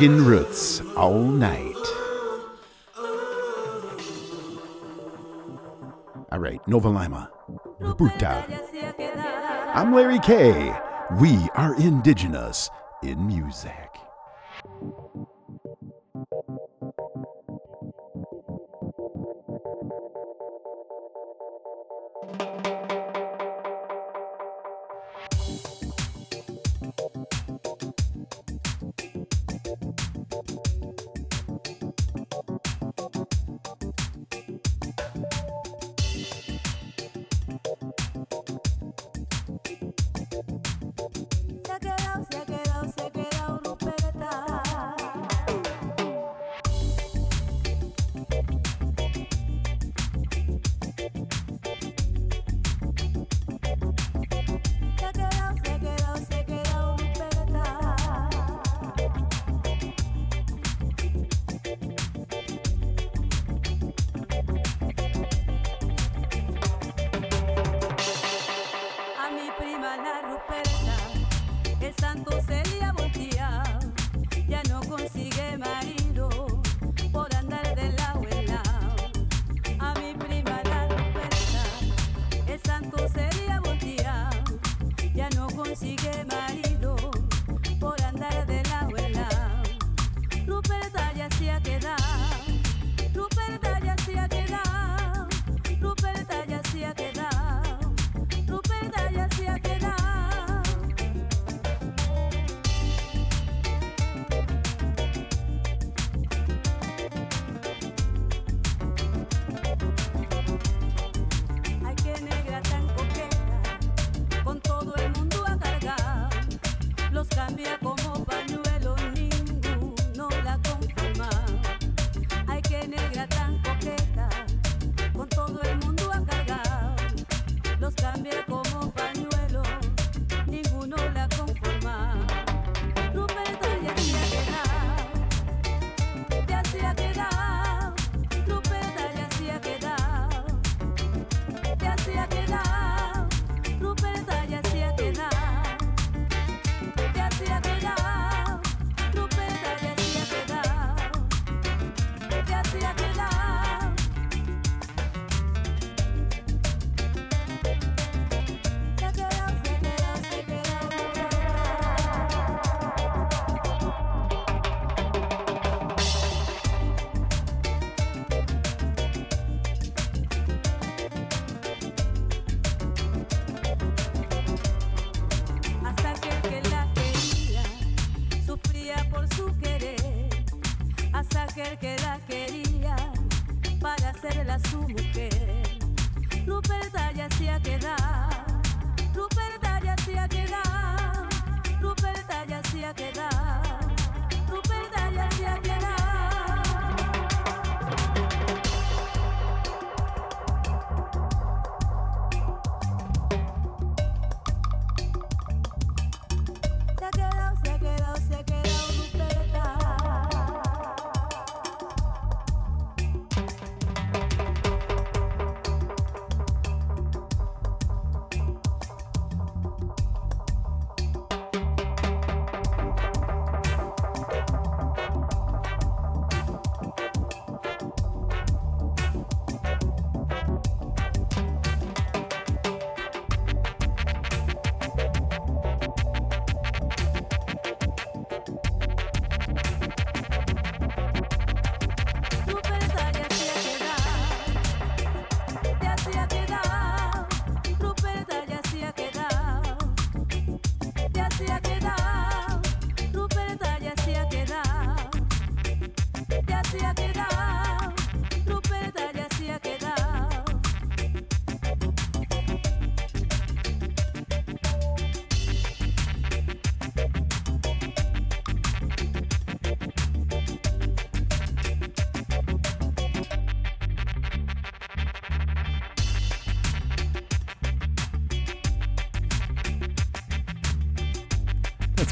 Roots all night. All right, Nova Lima, Buta. I'm Larry K. We are indigenous in music.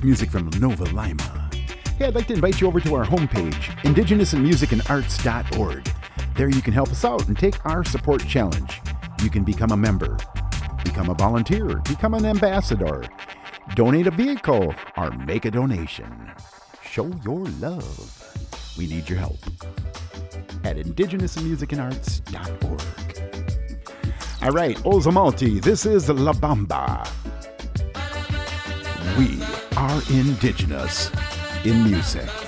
Music from Nova Lima. Hey, I'd like to invite you over to our homepage, indigenousinmusicandarts.org. There you can help us out and take our support challenge. You can become a member, become a volunteer, become an ambassador, donate a vehicle, or make a donation. Show your love. We need your help at indigenousmusicandarts.org. All right, Ozomatli, this is La Bamba indigenous in music.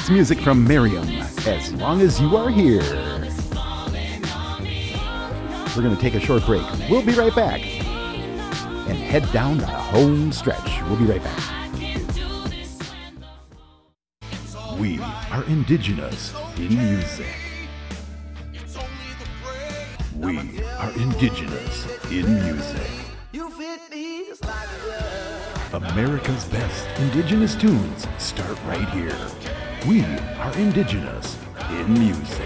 That's music from Miriam, As Long as You Are Here. We're going to take a short break. We'll be right back. And head down the home stretch. We'll be right back. We are indigenous in music. We are indigenous in music. America's best indigenous tunes start right here. We are indigenous in music.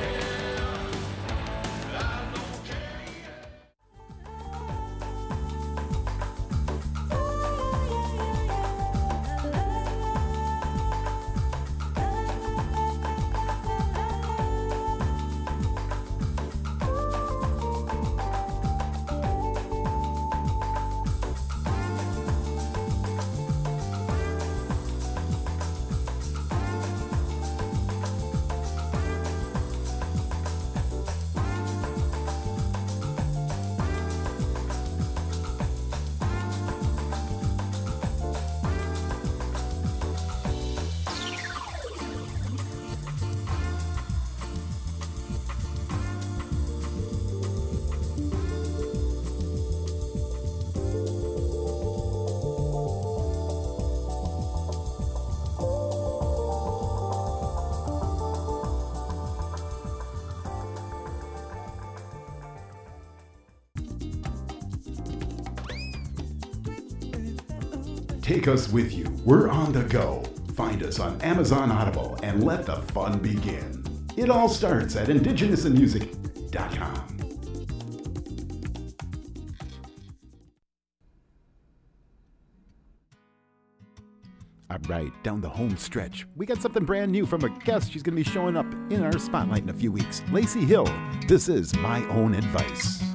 Us with you. We're on the go. Find us on Amazon Audible and let the fun begin. It all starts at indigenousinmusic.com. All right, down the home stretch, we got something brand new from a guest. She's going to be showing up in our spotlight in a few weeks. Lacey Hill, this is My Own Advice.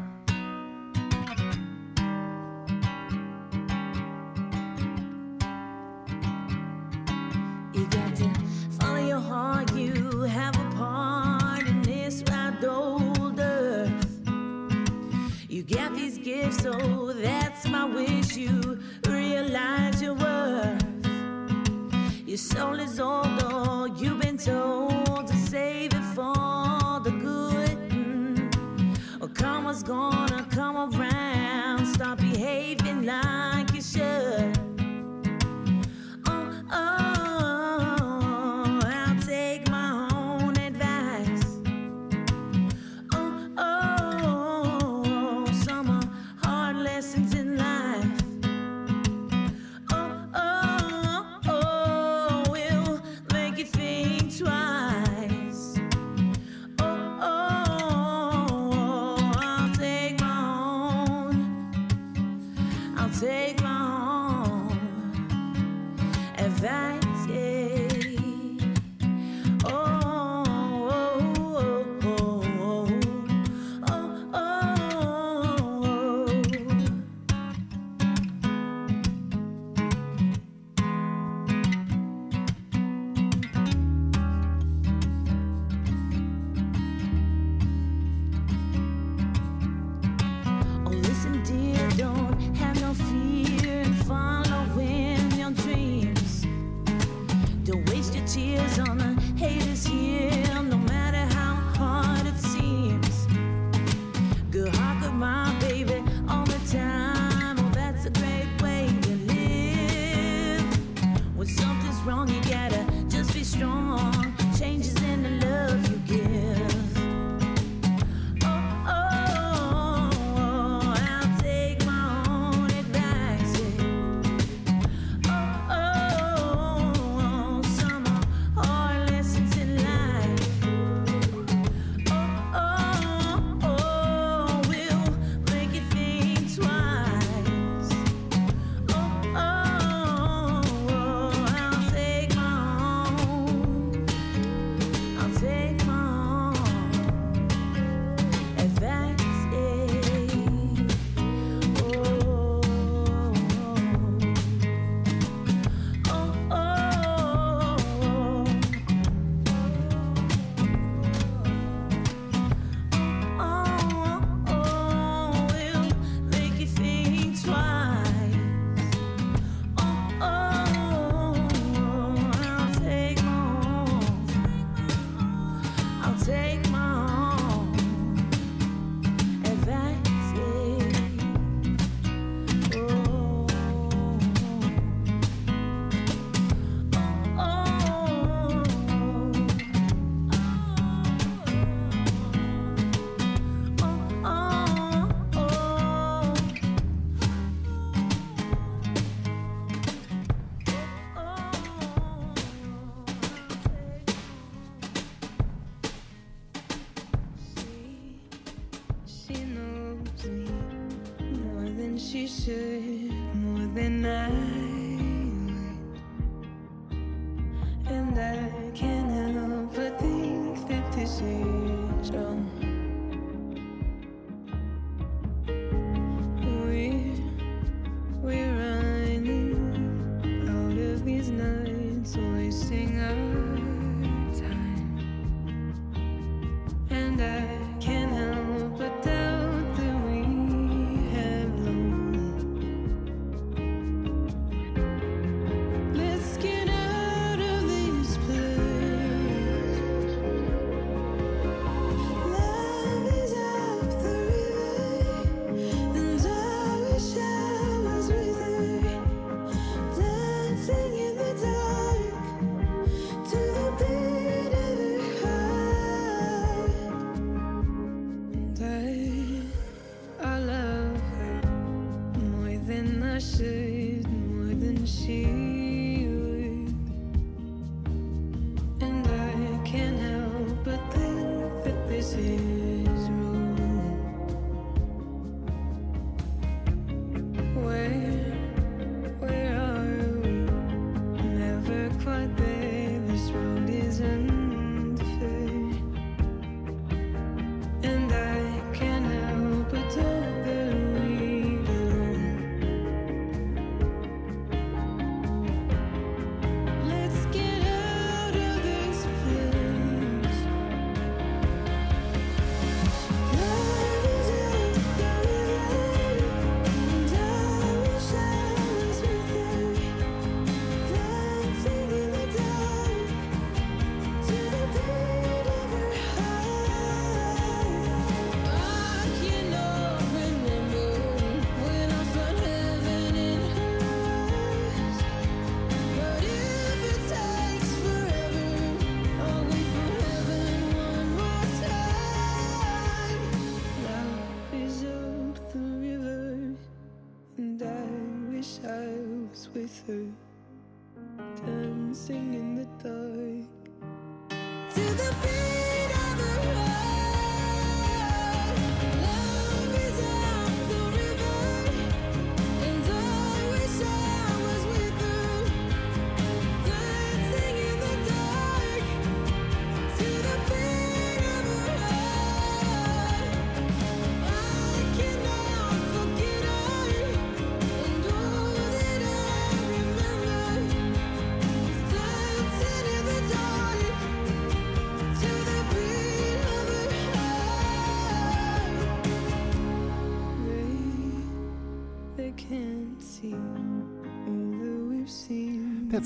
should more than I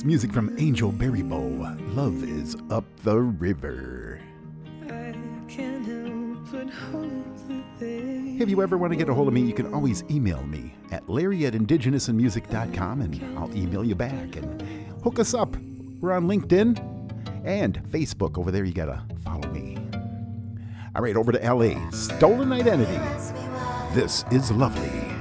Music from Angel Baribeau. Love is up the river. If you ever want to get a hold of me, you can always email me at larry at indigenousinmusic.com and I'll email you back and hook us up. We're on LinkedIn and Facebook. Over there, you got to follow me. All right, over to LA. Stolen Identity. This is lovely.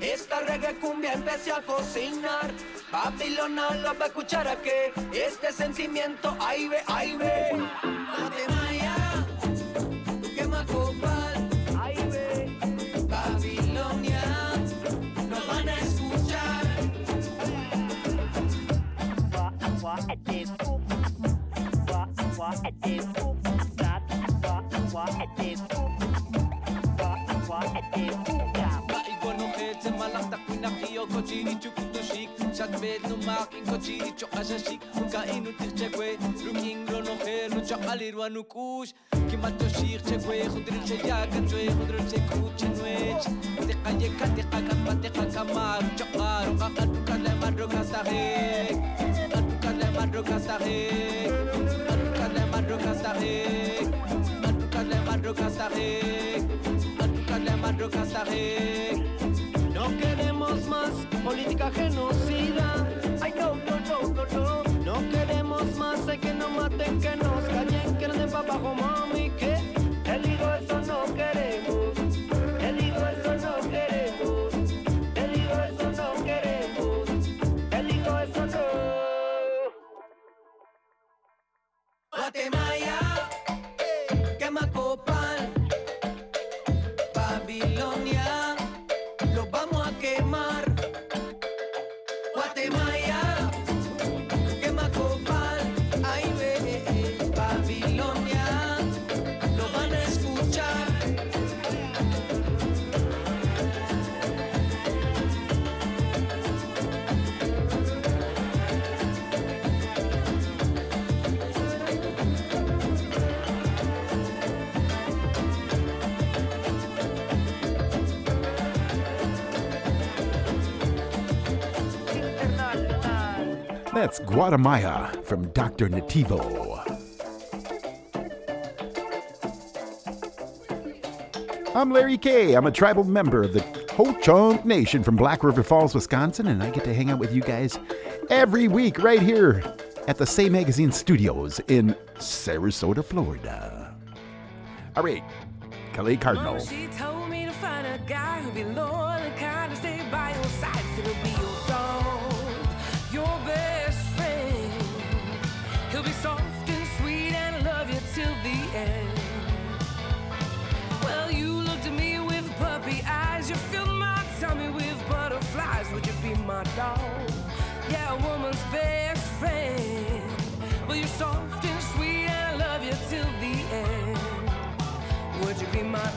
Esta reggae cumbia empecé a cocinar. Babilona lo va a escuchar a que este sentimiento, ahí ve, ahí ve. That's Guatemala from Dr. Nativo. I'm Larry K. I'm a tribal member of the Ho Chunk Nation from Black River Falls, Wisconsin, and I get to hang out with you guys every week right here at the Say Magazine Studios in Sarasota, Florida. All right, Kelly Cardinal.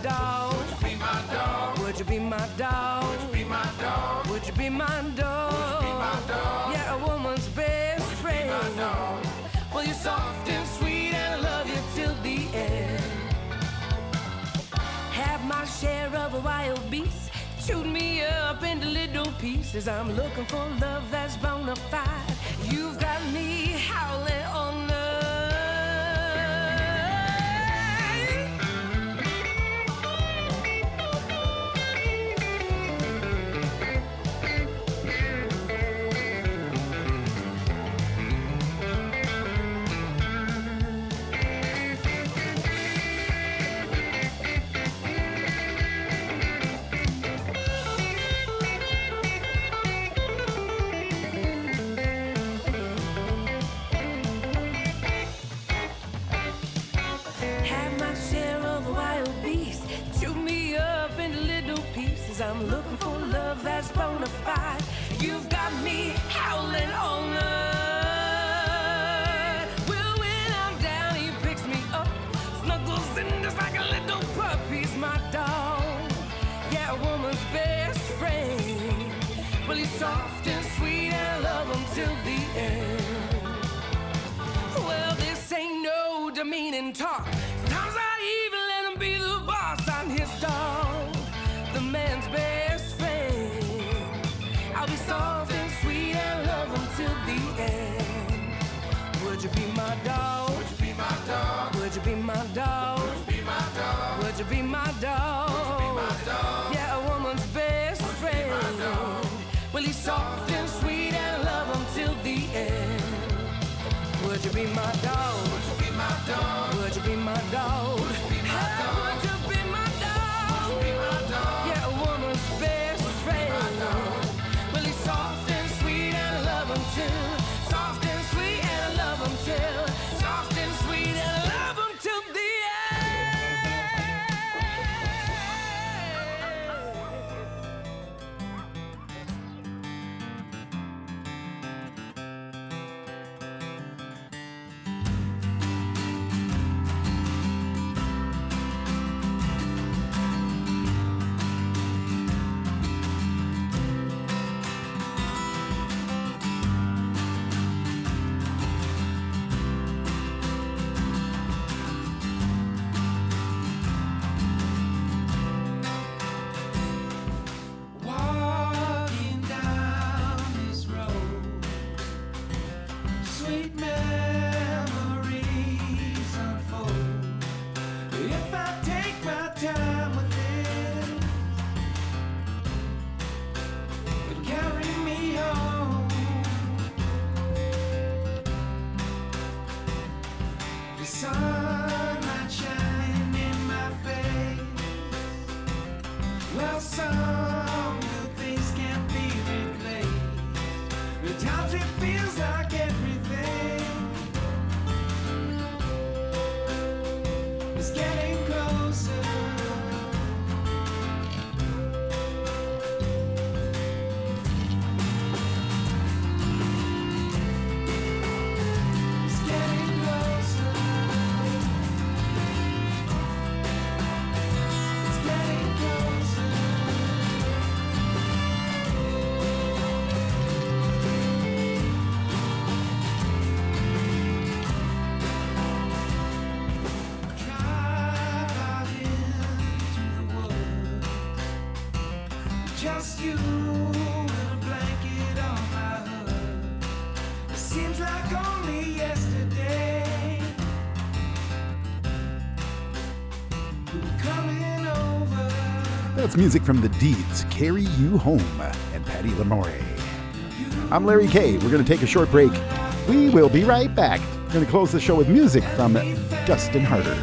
dog? Would you be my dog? Would you be my dog? Would you be my dog? Would you be my dog? Yeah, a woman's best friend. Well, you're soft and sweet, and I love you till the end. Have my share of a wild beast. Shoot me up into little pieces. I'm looking for love that's bona fide. You've got me howling. You That's music from the Deeds, Carry You Home, and Patty Lamore. I'm Larry K. We're going to take a short break. We will be right back. We're going to close the show with music from Dustin Harder.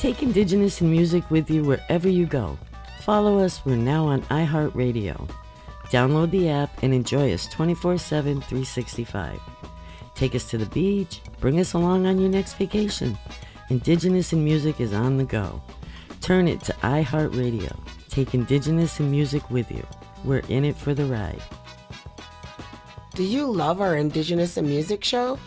Take Indigenous in music with you wherever you go. Follow us, we're now on iHeartRadio. Download the app and enjoy us 24 7, 365. Take us to the beach, bring us along on your next vacation. Indigenous in music is on the go. Turn it to iHeartRadio. Take Indigenous in music with you. We're in it for the ride. Do you love our Indigenous in Music show?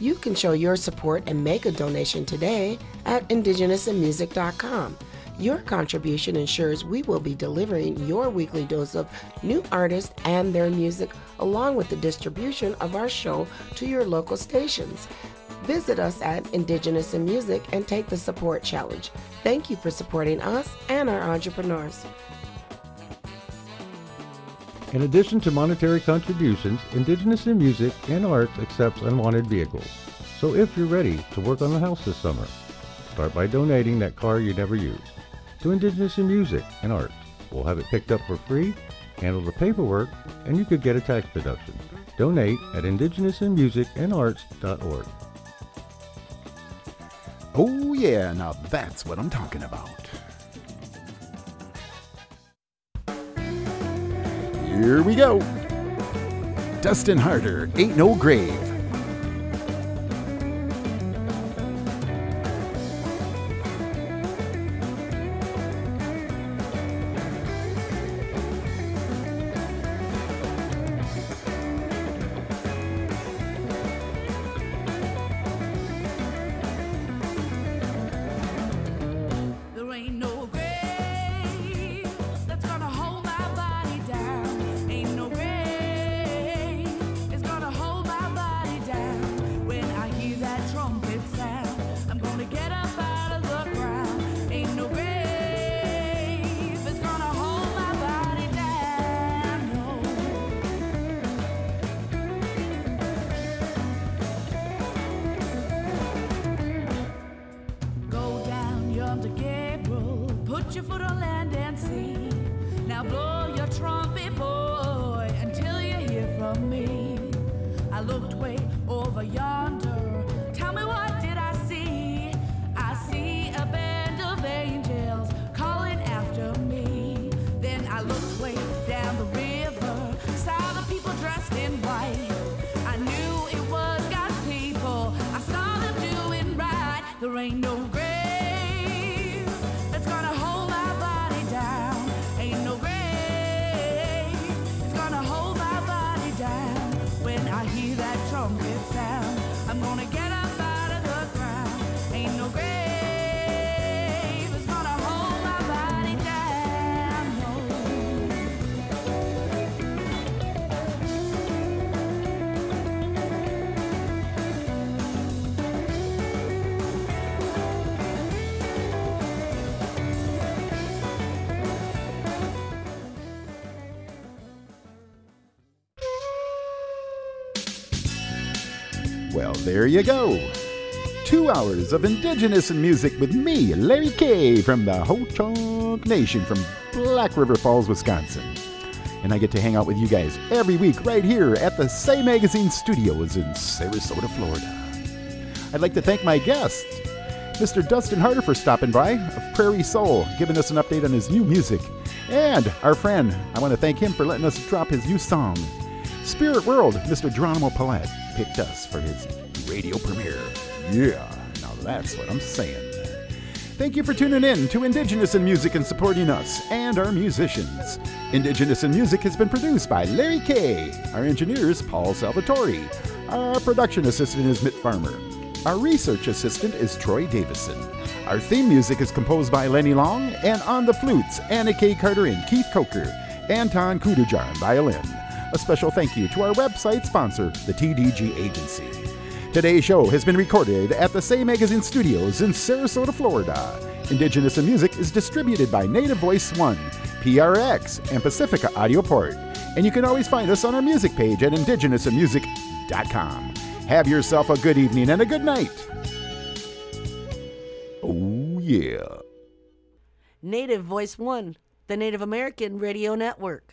You can show your support and make a donation today at indigenousinmusic.com. Your contribution ensures we will be delivering your weekly dose of new artists and their music, along with the distribution of our show to your local stations. Visit us at Indigenous in Music and take the support challenge. Thank you for supporting us and our entrepreneurs. In addition to monetary contributions, Indigenous in Music and Arts accepts unwanted vehicles. So if you're ready to work on the house this summer, start by donating that car you never use to Indigenous in Music and Arts. We'll have it picked up for free, handle the paperwork, and you could get a tax deduction. Donate at indigenousinmusicandarts.org. Oh, yeah, now that's what I'm talking about. Here we go. Dustin Harder, Ain't No Grave. There you go. Two hours of indigenous music with me, Larry K, from the Ho Chunk Nation from Black River Falls, Wisconsin. And I get to hang out with you guys every week right here at the Say Magazine Studios in Sarasota, Florida. I'd like to thank my guests, Mr. Dustin Harder for stopping by of Prairie Soul, giving us an update on his new music. And our friend, I want to thank him for letting us drop his new song. Spirit World, Mr. Geronimo Paulette, picked us for his radio premiere. Yeah, now that's what I'm saying. Thank you for tuning in to Indigenous in Music and supporting us and our musicians. Indigenous in Music has been produced by Larry K. Our engineer is Paul Salvatore. Our production assistant is Mitt Farmer. Our research assistant is Troy Davison. Our theme music is composed by Lenny Long, and on the flutes, Anna K. Carter and Keith Coker, Anton Kudajar on violin. A special thank you to our website sponsor, the TDG Agency. Today's show has been recorded at the Say Magazine Studios in Sarasota, Florida. Indigenous in Music is distributed by Native Voice One, PRX, and Pacifica Audioport. And you can always find us on our music page at indigenousinmusic.com. Have yourself a good evening and a good night. Oh, yeah. Native Voice One, the Native American Radio Network.